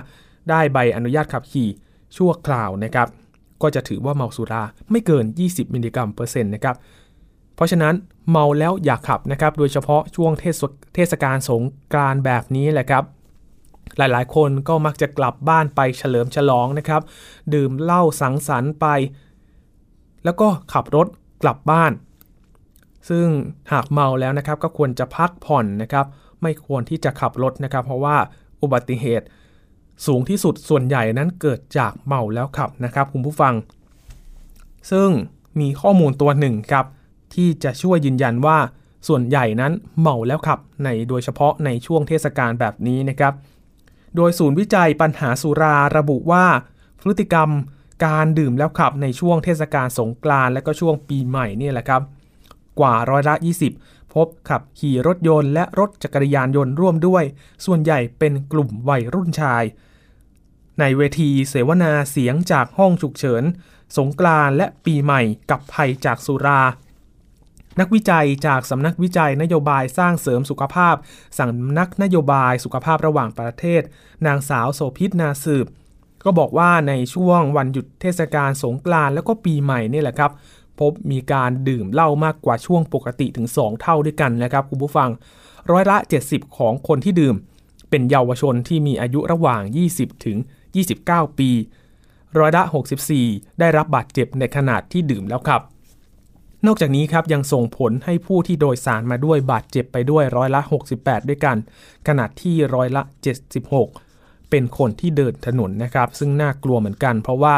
ได้ใบอนุญาตขับขี่ชั่วคราวนะครับ ก็จะถือว่าเมาสุราไม่เกิน 20 มิลลิกรัมเปอร์เซ็นต์นะครับ เพราะฉะนั้นเมาแล้วอย่าขับนะครับ โดยเฉพาะช่วงเทศเทศกาลสงกรานต์แบบนี้แหละครับ หลายๆ คนก็มักจะกลับบ้านไปเฉลิมฉลองนะครับ ดื่มเหล้าสังสรรค์ไป แล้วก็ขับรถกลับบ้าน ซึ่งหากเมาแล้วนะครับก็ควรจะพักผ่อนนะครับ ไม่ควรที่จะขับรถนะครับ เพราะว่าอุบัติเหตุสูงที่สุดส่วนใหญ่นั้นเกิดจากเมาแล้วขับนะครับคุณผู้ฟัง ซึ่งมีข้อมูลตัวหนึ่งครับ ที่จะช่วยยืนยันว่าส่วนใหญ่นั้นเมาแล้วขับในโดยเฉพาะในช่วงเทศกาลแบบนี้นะครับ โดยศูนย์วิจัยปัญหาสุราระบุว่า พฤติกรรมการดื่มแล้วขับในช่วงเทศกาลสงกรานต์และก็ช่วงปีใหม่นี่แหละครับ กว่าร้อยละ 20 พบขับขี่รถยนต์และรถจักรยานยนต์ร่วมด้วย ส่วนใหญ่เป็นกลุ่มวัยรุ่นชาย ในเวทีเสวนาเสียงจากห้องฉุกเฉิน สงกรานและปีใหม่กับภัยจากสุรานักวิจัยจากสำนักวิจัยนโยบายสร้างเสริมสุขภาพสำนักนโยบายสุขภาพระหว่างประเทศ นางสาวโสพิษนาสืบ ก็บอกว่าในช่วงวันหยุดเทศกาลสงกรานต์แล้วก็ปีใหม่นี่แหละครับ พบมีการดื่มเหล้ามากกว่าช่วงปกติถึง 2 เท่าด้วยกันนะครับคุณผู้ฟังร้อยละ 70 ของคนที่ดื่ม เป็นเยาวชนที่มีอายุระหว่าง 20 ถึง 29 ปี ร้อยละ 64 ได้รับบาดเจ็บในขนาดที่ดื่มแล้วครับ นอกจากนี้ครับยังส่งผลให้ผู้ที่โดยสารมาด้วยบาดเจ็บไปด้วยร้อยละ 68 ด้วยกันขณะที่ร้อยละ 76 เป็นคนที่เดินถนนนะครับ ซึ่งน่ากลัวเหมือนกัน เพราะว่า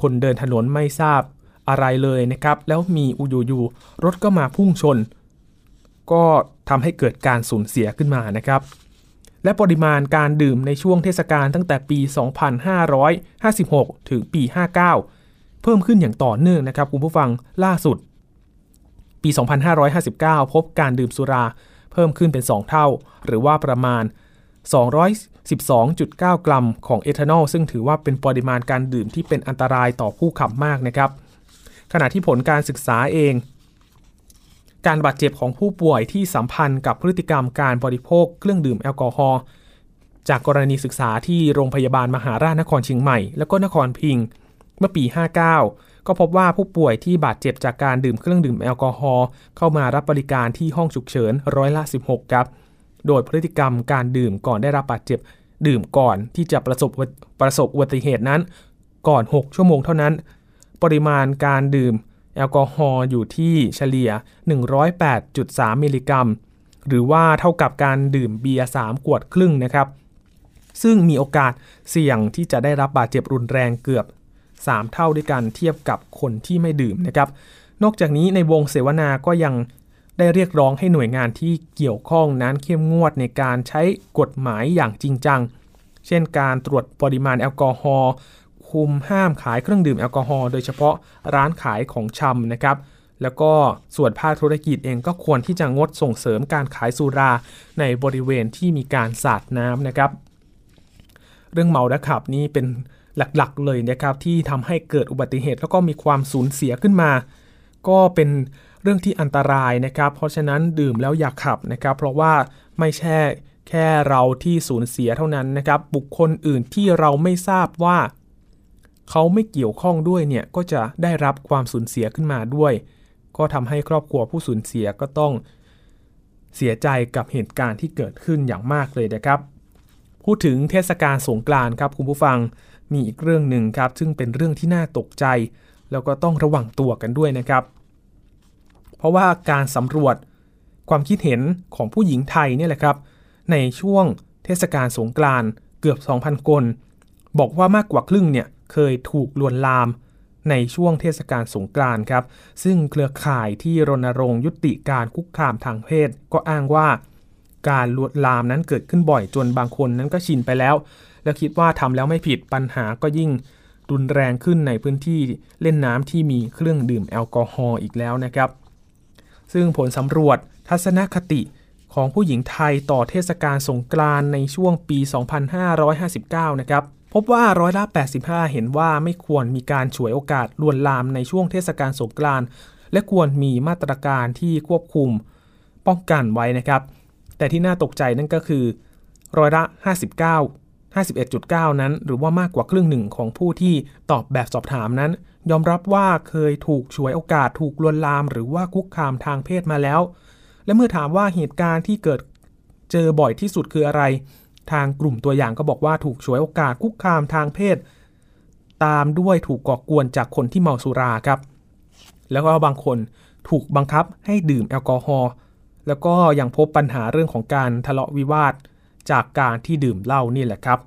คนเดินถนนไม่ทราบ อะไรเลยนะครับ แล้วมีอยูยูรถก็มาพุ่งชน ก็ทำให้เกิดการสูญเสียขึ้นมานะครับ และปริมาณการดื่มในช่วงเทศกาลตั้งแต่ปี 2556 ถึงปี 59 เพิ่มขึ้นอย่างต่อเนื่องนะครับคุณผู้ฟังล่าสุด ปี 2559 พบการดื่มสุราเพิ่มขึ้นเป็น 2 เท่า หรือว่าประมาณ 212.9 กรัมของเอทานอลซึ่งถือว่าเป็นปริมาณการดื่มที่เป็นอันตรายต่อผู้ขับมากนะครับ ขณะที่ผลการศึกษาเอง การบาดเจ็บของผู้ป่วยที่สัมพันธ์กับพฤติกรรมการบริโภคเครื่องดื่มแอลกอฮอล์จากกรณีศึกษาที่โรงพยาบาลมหาราชนครเชียงใหม่ และก็นครพิงค์เมื่อปี 59 ก็พบว่าผู้ป่วยที่บาดเจ็บจากการดื่มเครื่องดื่มแอลกอฮอล์เข้ามารับบริการที่ห้องฉุกเฉินร้อยละ 16 ครับ โดยพฤติกรรมการดื่มก่อนได้รับบาดเจ็บ ดื่มก่อนที่จะประสบประสบอุบัติเหตุนั้น ก่อน 6 ชั่วโมงเท่านั้น ปริมาณการดื่ม แอลกอฮอล์อยู่ที่เฉลี่ย 108.3 มิลลิกรัม หรือว่าเท่ากับการดื่มเบียร์3ขวดครึ่งนะครับ ซึ่งมีโอกาสเสี่ยงที่จะได้รับบาดเจ็บรุนแรงเกือบ 3 เท่าด้วยกันเทียบกับคนที่ไม่ดื่มนะครับนอกจากนี้ในวงเสวนาก็ยังได้เรียกร้องให้หน่วยงานที่เกี่ยวข้องนั้นเข้มงวดในการใช้กฎหมายอย่างจริงจัง เช่นการตรวจปริมาณแอลกอฮอล์ คุมห้ามขายเครื่องดื่มแอลกอฮอล์โดยเฉพาะร้านขายของชำนะครับแล้วก็ส่วนภาคธุรกิจเองก็ควรที่จะงดส่งเสริมการขายสุราในบริเวณที่มีการสาดน้ำนะครับ เรื่องเมาและขับนี่เป็นหลักๆเลยนะครับที่ทำให้เกิดอุบัติเหตุแล้วก็มีความสูญเสียขึ้นมา ก็เป็นเรื่องที่อันตรายนะครับ เพราะฉะนั้นดื่มแล้วอย่าขับนะครับ เพราะว่าไม่ใช่แค่เราที่สูญเสียเท่านั้นนะครับ บุคคลอื่นที่เราไม่ทราบว่า เขาไม่เกี่ยวข้องด้วยเนี่ยก็จะได้รับความสูญเสียขึ้นมาด้วย ก็ทำให้ครอบครัวผู้สูญเสียก็ต้องเสียใจกับเหตุการณ์ที่เกิดขึ้นอย่างมากเลยนะครับ พูดถึงเทศกาลสงกรานต์ครับคุณผู้ฟังมีอีกเรื่องหนึ่งครับ ซึ่งเป็นเรื่องที่น่าตกใจ แล้วก็ต้องระวังตัวกันด้วยนะครับ เพราะว่าการสำรวจความคิดเห็นของผู้หญิงไทยเนี่ยแหละครับ ในช่วงเทศกาลสงกรานต์เกือบ 2,000 คน บอกว่ามากกว่าครึ่งเนี่ย เคยถูกลวนลามในช่วงเทศกาลสงกรานต์ครับ ซึ่งเครือข่ายที่รณรงค์ยุติการคุกคามทางเพศ ก็อ้างว่าการลวนลามนั้นเกิดขึ้นบ่อยจนบางคนนั้นก็ชินไปแล้ว แล้วคิดว่าทำแล้วไม่ผิดปัญหาก็ยิ่งรุนแรงขึ้นในพื้นที่เล่นน้ำที่มีเครื่องดื่มแอลกอฮอล์อีกแล้วนะครับ ซึ่งผลสำรวจทัศนคติของผู้หญิงไทยต่อเทศกาลสงกรานต์ในช่วงปี 2559 นะครับ พบว่าร้อยละ 85 เห็นว่าไม่ควรมีการฉวยโอกาสลวนลามในช่วงเทศกาลสงกรานต์และควรมีมาตรการที่ควบคุมป้องกันไว้นะครับ แต่ที่น่าตกใจนั่นก็คือ ร้อยละ 59 51.9 นั้น หรือว่ามากกว่าครึ่งหนึ่งของผู้ที่ตอบแบบสอบถามนั้น ยอมรับว่าเคยถูกฉวยโอกาสถูกลวนลาม หรือว่าคุกคามทางเพศมาแล้ว และเมื่อถามว่าเหตุการณ์ที่เกิดเจอบ่อยที่สุดคืออะไร ทางกลุ่มตัวอย่างก็บอกว่าถูกฉวยโอกาสคุกคามทางเพศ ตามด้วยถูกก่อกวนจากคนที่เมาสุราครับ แล้วก็บางคนถูกบังคับให้ดื่มแอลกอฮอล์แล้วก็ยังพบปัญหาเรื่องของการทะเลาะวิวาทจากการที่ดื่มเหล้านี่แหละครับ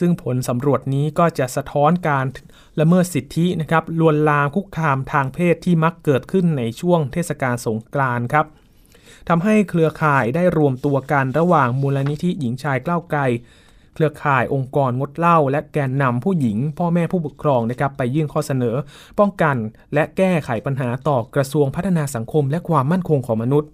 ซึ่งผลสำรวจนี้ก็จะสะท้อนการละเมิดสิทธินะครับลวนลามคุกคามทางเพศที่มักเกิดขึ้นในช่วงเทศกาลสงกรานต์ครับ ทำให้เครือข่ายได้รวมตัวกันระหว่างมูลนิธิหญิงชายกล้าวไกล เครือข่ายองค์กรงดเหล้าและแกนนำผู้หญิง พ่อแม่ผู้ปกครองนะครับไปยื่นข้อเสนอ ป้องกันและแก้ไขปัญหาต่อกระทรวงพัฒนาสังคม และความมั่นคงของมนุษย์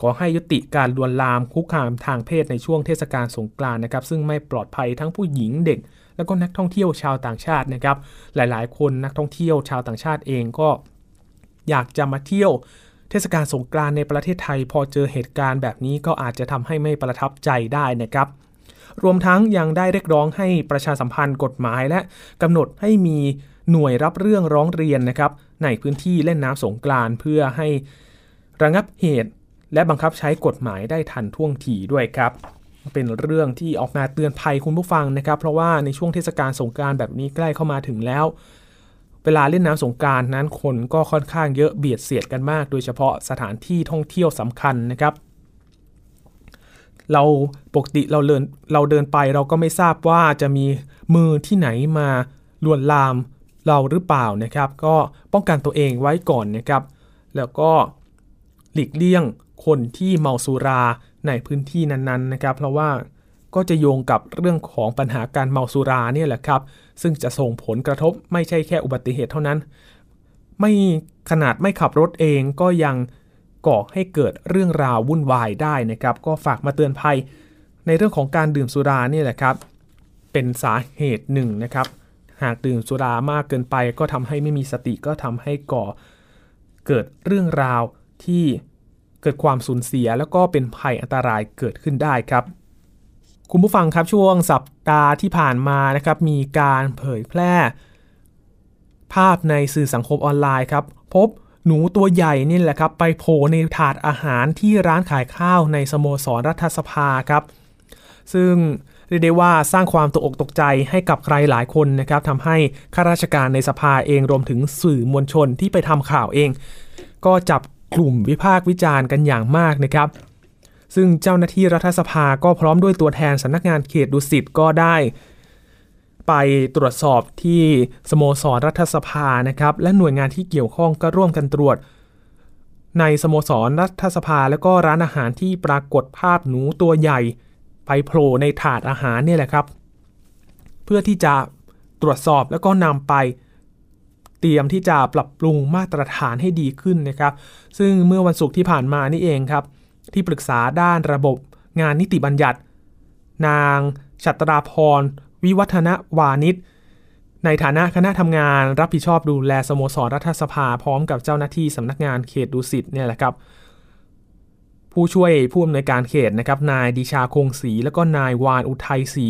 ขอให้ยุติการลวนลามคุกคามทางเพศในช่วงเทศกาลสงกรานต์นะครับ ซึ่งไม่ปลอดภัยทั้งผู้หญิงเด็ก แล้วก็นักท่องเที่ยวชาวต่างชาตินะครับ หลายๆ คนนักท่องเที่ยวชาวต่างชาติเองก็ อยากจะมาเที่ยว ทศกาลสงกรานในประเทศไทย พอเจอเหตุการณ์แบบนี้ก็อาจจะทำให้ไม่ประทับใจได้นะครับ รวมทั้งยังได้เรียกร้องให้ประชาสัมพันธ์กฎหมายและกำหนดให้มีหน่วยรับเรื่องร้องเรียนนะครับ ในพื้นที่เล่นน้ำสงกรานเพื่อให้ระงับเหตุ และบังคับใช้กฎหมายได้ทันท่วงทีด้วยครับเป็นเรื่องที่ออกมาเตือนภัยคุณผู้ฟังนะครับ เพราะว่าในช่วงเทศกาลสงกรานต์แบบนี้ใกล้เข้ามาถึงแล้ว เวลาเล่นน้ำสงกานต์นั้นคนก็ค่อนข้างเยอะเบียดเสียดกันมาก โดยเฉพาะสถานที่ท่องเที่ยวสำคัญนะครับ เราปกติเราเดินเราเดินไปเราก็ไม่ทราบว่าจะมีมือที่ไหนมาลวนลามเราหรือเปล่านะครับ ก็ป้องกันตัวเองไว้ก่อนนะครับ แล้วก็หลีกเลี่ยงคนที่เมาสุราในพื้นที่นั้นๆนะครับ เพราะว่า ก็จะโยงกับเรื่องของปัญหาการเมาสุราเนี่ยแหละครับ ซึ่งจะส่งผลกระทบไม่ใช่แค่อุบัติเหตุเท่านั้น ไม่ขนาดไม่ขับรถเองก็ยังก่อให้เกิดเรื่องราววุ่นวายได้นะครับ ก็ฝากมาเตือนภัย ในเรื่องของการดื่มสุราเนี่ยแหละครับ เป็นสาเหตุหนึ่งนะครับ หากดื่มสุรามากเกินไป ก็ทำให้ไม่มีสติก็ทำให้ก่อ เกิดเรื่องราวที่เกิดความสูญเสียแล้วก็เป็นภัยอันตรายเกิดขึ้นได้ครับ คุณผู้ฟังครับช่วงสัปดาห์ที่ผ่านมานะครับมีการเผยแพร่ ภาพในสื่อสังคมออนไลน์ครับ พบหนูตัวใหญ่นี่แหละครับ ไปโผล่ในถาดอาหารที่ร้านขายข้าวในสโมสรรัฐสภาครับ ซึ่งเรียกได้ว่าสร้างความตกอกตกใจให้กับใครหลายคนนะครับทำให้ข้าราชการในสภาเองรวมถึงสื่อมวลชนที่ไปทำข่าวเอง ก็จับกลุ่มวิพากษ์วิจารณ์กันอย่างมากนะครับ ซึ่งเจ้าหน้าที่รัฐสภาก็พร้อมด้วยตัวแทนสำนักงานเขตดุสิตก็ได้ ไปตรวจสอบที่สโมสรรัฐสภานะครับ และหน่วยงานที่เกี่ยวข้องก็ร่วมกันตรวจ ในสโมสรรัฐสภาแล้วก็ร้านอาหารที่ปรากฏภาพหนูตัวใหญ่ ไปโผล่ในถาดอาหารเนี่ยแหละครับ เพื่อที่จะตรวจสอบแล้วก็นำไปเตรียมที่จะปรับปรุงมาตรฐานให้ดีขึ้นนะครับ ซึ่งเมื่อวันศุกร์ที่ผ่านมานี่เองครับ ที่ปรึกษาด้านระบบงานนิติบัญญัติ นางชัตราพร วิวัฒนวานิชในฐานะคณะทำงานรับผิดชอบดูแลสโมสรรัฐสภาพร้อมกับเจ้าหน้าที่สำนักงานเขตดุสิตเนี่ยแหละครับผู้ช่วยผู้อำนวยการเขตนะครับนายดิชาคงศรีแล้วก็นายวานอุทัยศรี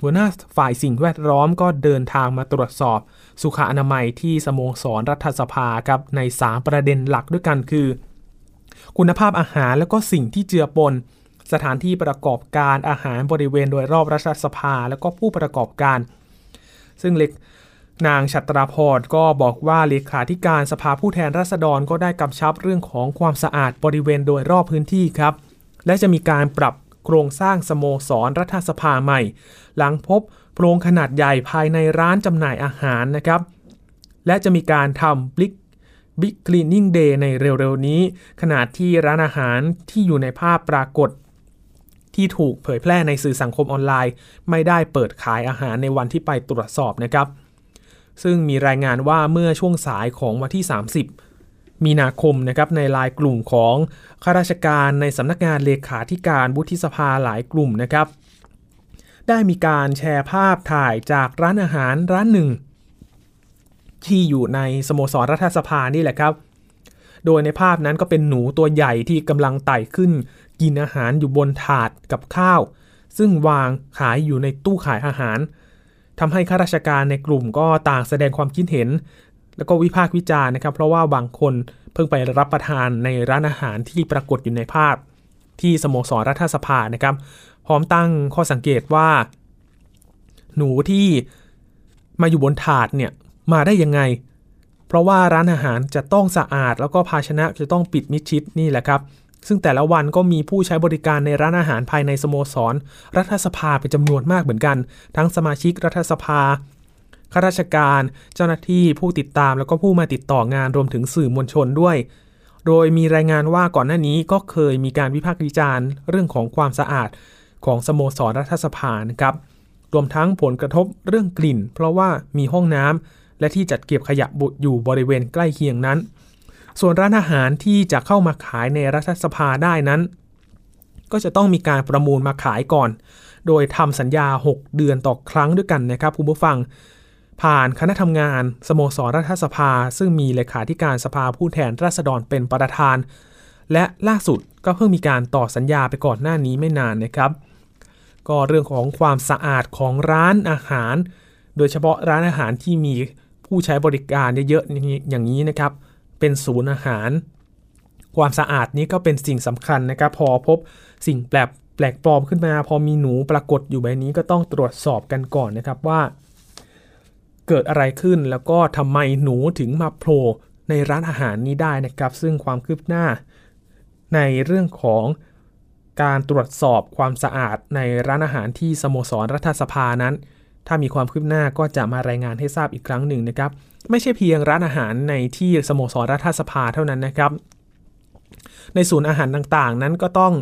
หัวหน้าฝ่ายสิ่งแวดล้อมก็เดินทางมาตรวจสอบ สุขอนามัยที่สโมสรรัฐสภาครับใน 3 ประเด็นหลักด้วยกันคือ คุณภาพอาหารแล้วก็สิ่งที่เจือปน สถานที่ประกอบการอาหารบริเวณโดยรอบรัฐสภา แล้วก็ผู้ประกอบการ ซึ่งเล็กนางชัตราพรก็บอกว่าเลขาธิการสภาผู้แทนราษฎรก็ได้กำชับเรื่องของความสะอาดบริเวณโดยรอบพื้นที่ครับ และจะมีการปรับโครงสร้างสโมสรรัฐสภาใหม่ หลังพบโพรงขนาดใหญ่ภายในร้านจำหน่ายอาหารนะครับ และจะมีการทำบิ๊กบิ๊ก คลีนนิ่งเดย์ในเร็วๆนี้ ขณะที่ร้านอาหารที่อยู่ในภาพปรากฏ ที่ถูกเผยแพร่ในสื่อสังคมออนไลน์ ไม่ได้เปิดขายอาหารในวันที่ไปตรวจสอบนะครับ ซึ่งมีรายงานว่าเมื่อช่วงสายของวันที่ 30 มีนาคมนะครับในลายกลุ่มของข้าราชการในสำนักงานเลขาธิการวุฒิสภาหลายกลุ่มนะครับ ได้มีการแชร์ภาพถ่ายจากร้านอาหารร้านหนึ่ง ที่อยู่ในสโมสรรัฐสภานี่แหละครับ โดยในภาพนั้นก็เป็นหนูตัวใหญ่ที่กำลังไต่ขึ้น กินอาหารอยู่บนถาดกับข้าว ซึ่งวางขายอยู่ในตู้ขายอาหารทำให้ข้าราชการในกลุ่มก็ต่างแสดงความคิดเห็น แล้วก็วิพากษ์วิจารณ์นะครับ เพราะว่าบางคนเพิ่งไปรับประทานในร้านอาหารที่ปรากฏอยู่ในภาพ ที่สโมสรรัฐสภานะครับ พร้อมตั้งข้อสังเกตว่า หนูที่มาอยู่บนถาดเนี่ย มาได้ยังไง เพราะว่าร้านอาหารจะต้องสะอาดแล้วก็ภาชนะจะต้องปิดมิดชิดนี่แหละครับ ซึ่งแต่ละวันก็มีผู้ใช้บริการในร้านอาหารภายในสโมสร รัฐสภาเป็นจำนวนมากเหมือนกัน ทั้งสมาชิกรัฐสภาข้าราชการ เจ้าหน้าที่ผู้ติดตามแล้วก็ผู้มาติดต่องานรวมถึงสื่อมวลชนด้วย โดยมีรายงานว่าก่อนหน้านี้ก็เคยมีการวิพากษ์วิจารณ์ เรื่องของความสะอาดของสโมสรรัฐสภานะครับรวมทั้งผลกระทบเรื่องกลิ่น เพราะว่ามีห้องน้ำ และที่จัดเก็บขยะบุอยู่บริเวณใกล้เคียงนั้น ส่วนร้านอาหารที่จะเข้ามาขายในรัฐสภาได้นั้น ก็จะต้องมีการประมูลมาขายก่อน โดยทำสัญญา 6 เดือนต่อครั้งด้วยกันนะครับคุณผู้ฟัง ผ่านคณะทำงาน สโมสรรัฐสภา ซึ่งมีเลขาธิการสภาผู้แทนราษฎรเป็นประธาน และล่าสุดก็เพิ่งมีการต่อสัญญาไปก่อนหน้านี้ไม่นานนะครับ ก็เรื่องของความสะอาดของร้านอาหาร โดยเฉพาะร้านอาหารที่มี ผู้ใช้บริการเยอะๆอย่างนี้นะครับ เป็นศูนย์อาหาร ความสะอาดนี้ก็เป็นสิ่งสำคัญนะครับ พอพบสิ่งแปลกแปลกปลอมขึ้นมา พอมีหนูปรากฏอยู่แบบนี้ก็ต้องตรวจสอบกันก่อนนะครับว่า เกิดอะไรขึ้นแล้วก็ทำไมหนูถึงมาโผล่ในร้านอาหารนี้ได้นะครับ ซึ่งความคืบหน้า ในเรื่องของการตรวจสอบความสะอาดในร้านอาหารที่สโมสรรัฐสภานั้น ถ้ามีความคืบหน้าก็จะมารายงานให้ทราบอีกครั้งหนึ่งนะครับ ไม่ใช่เพียงร้านอาหารในที่สโมสรรัฐสภาเท่านั้นนะครับ ในศูนย์อาหารต่างๆ นั้นก็ต้อง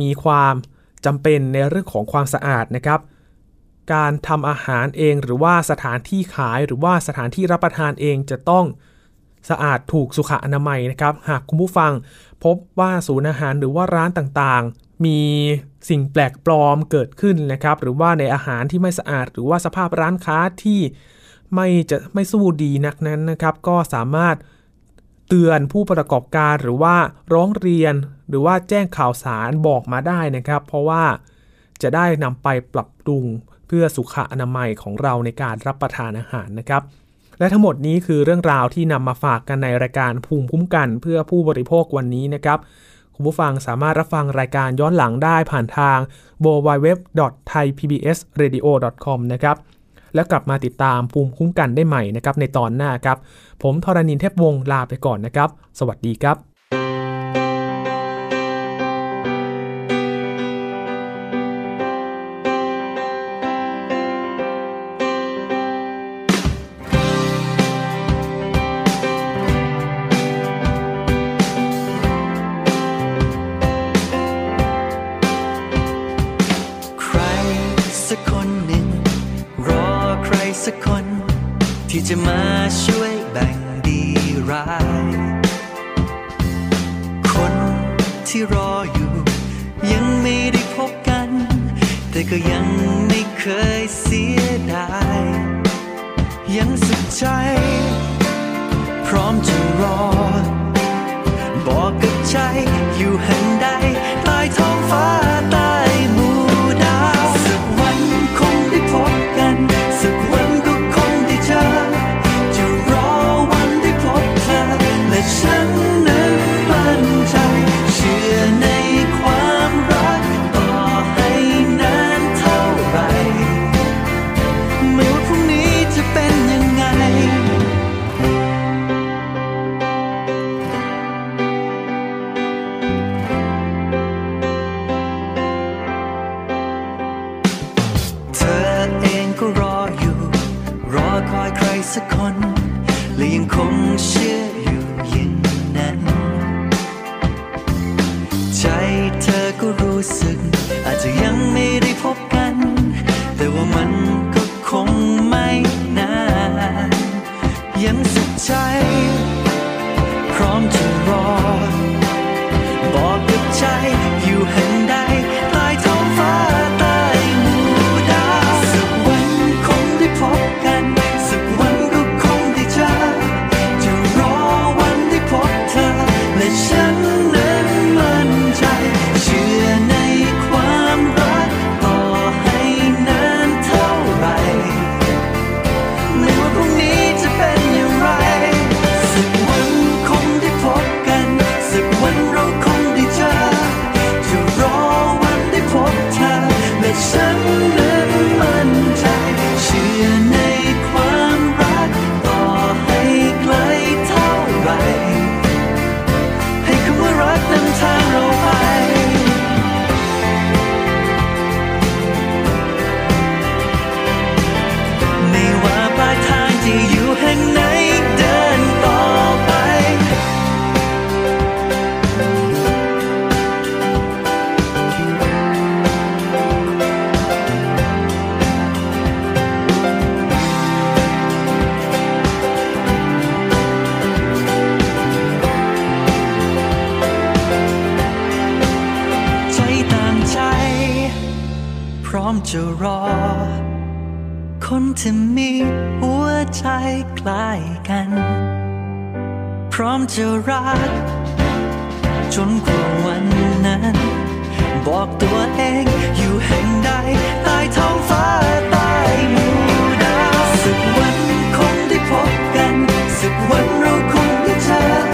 มีความจำเป็นในเรื่องของความสะอาดนะครับ การทำอาหารเองหรือว่าสถานที่ขายหรือว่าสถานที่รับประทานเองจะต้องสะอาดถูกสุขอนามัยนะครับ หากคุณผู้ฟังพบว่าศูนย์อาหารหรือว่าร้านต่างๆ มี สิ่งแปลกปลอมเกิดขึ้นนะครับ หรือว่าในอาหารที่ไม่สะอาด หรือว่าสภาพร้านค้าที่ไม่จะไม่สู้ดีนักนั้นนะครับ ก็สามารถเตือนผู้ประกอบการหรือว่าร้องเรียน หรือว่าแจ้งข่าวสารบอกมาได้นะครับ เพราะว่าจะได้นำไปปรับปรุงเพื่อสุขอนามัยของเราในการรับประทานอาหารนะครับ และทั้งหมดนี้คือเรื่องราวที่นำมาฝากกันในรายการภูมิคุ้มกัน เพื่อผู้บริโภควันนี้นะครับ คุณผู้ฟังสามารถรับฟังรายการย้อนหลังได้ผ่านทาง www.thaipbsradio.com นะครับแล้วกลับมาติดตามภูมิคุ้มกันได้ใหม่นะครับในตอนหน้าครับ ผมทรณินเทพวงศ์ลาไปก่อนนะครับ สวัสดีครับ สักคน และยังคงเชื่อ จะรอ คนที่มีหัวใจใกล้กัน พร้อมจะรัก จนกว่าวันนั้น บอกตัวเองอยู่แห่งใดใต้ท้องฟ้าใต้หมู่ดาวสักวันคงได้พบกัน สักวันเราคงได้เจอ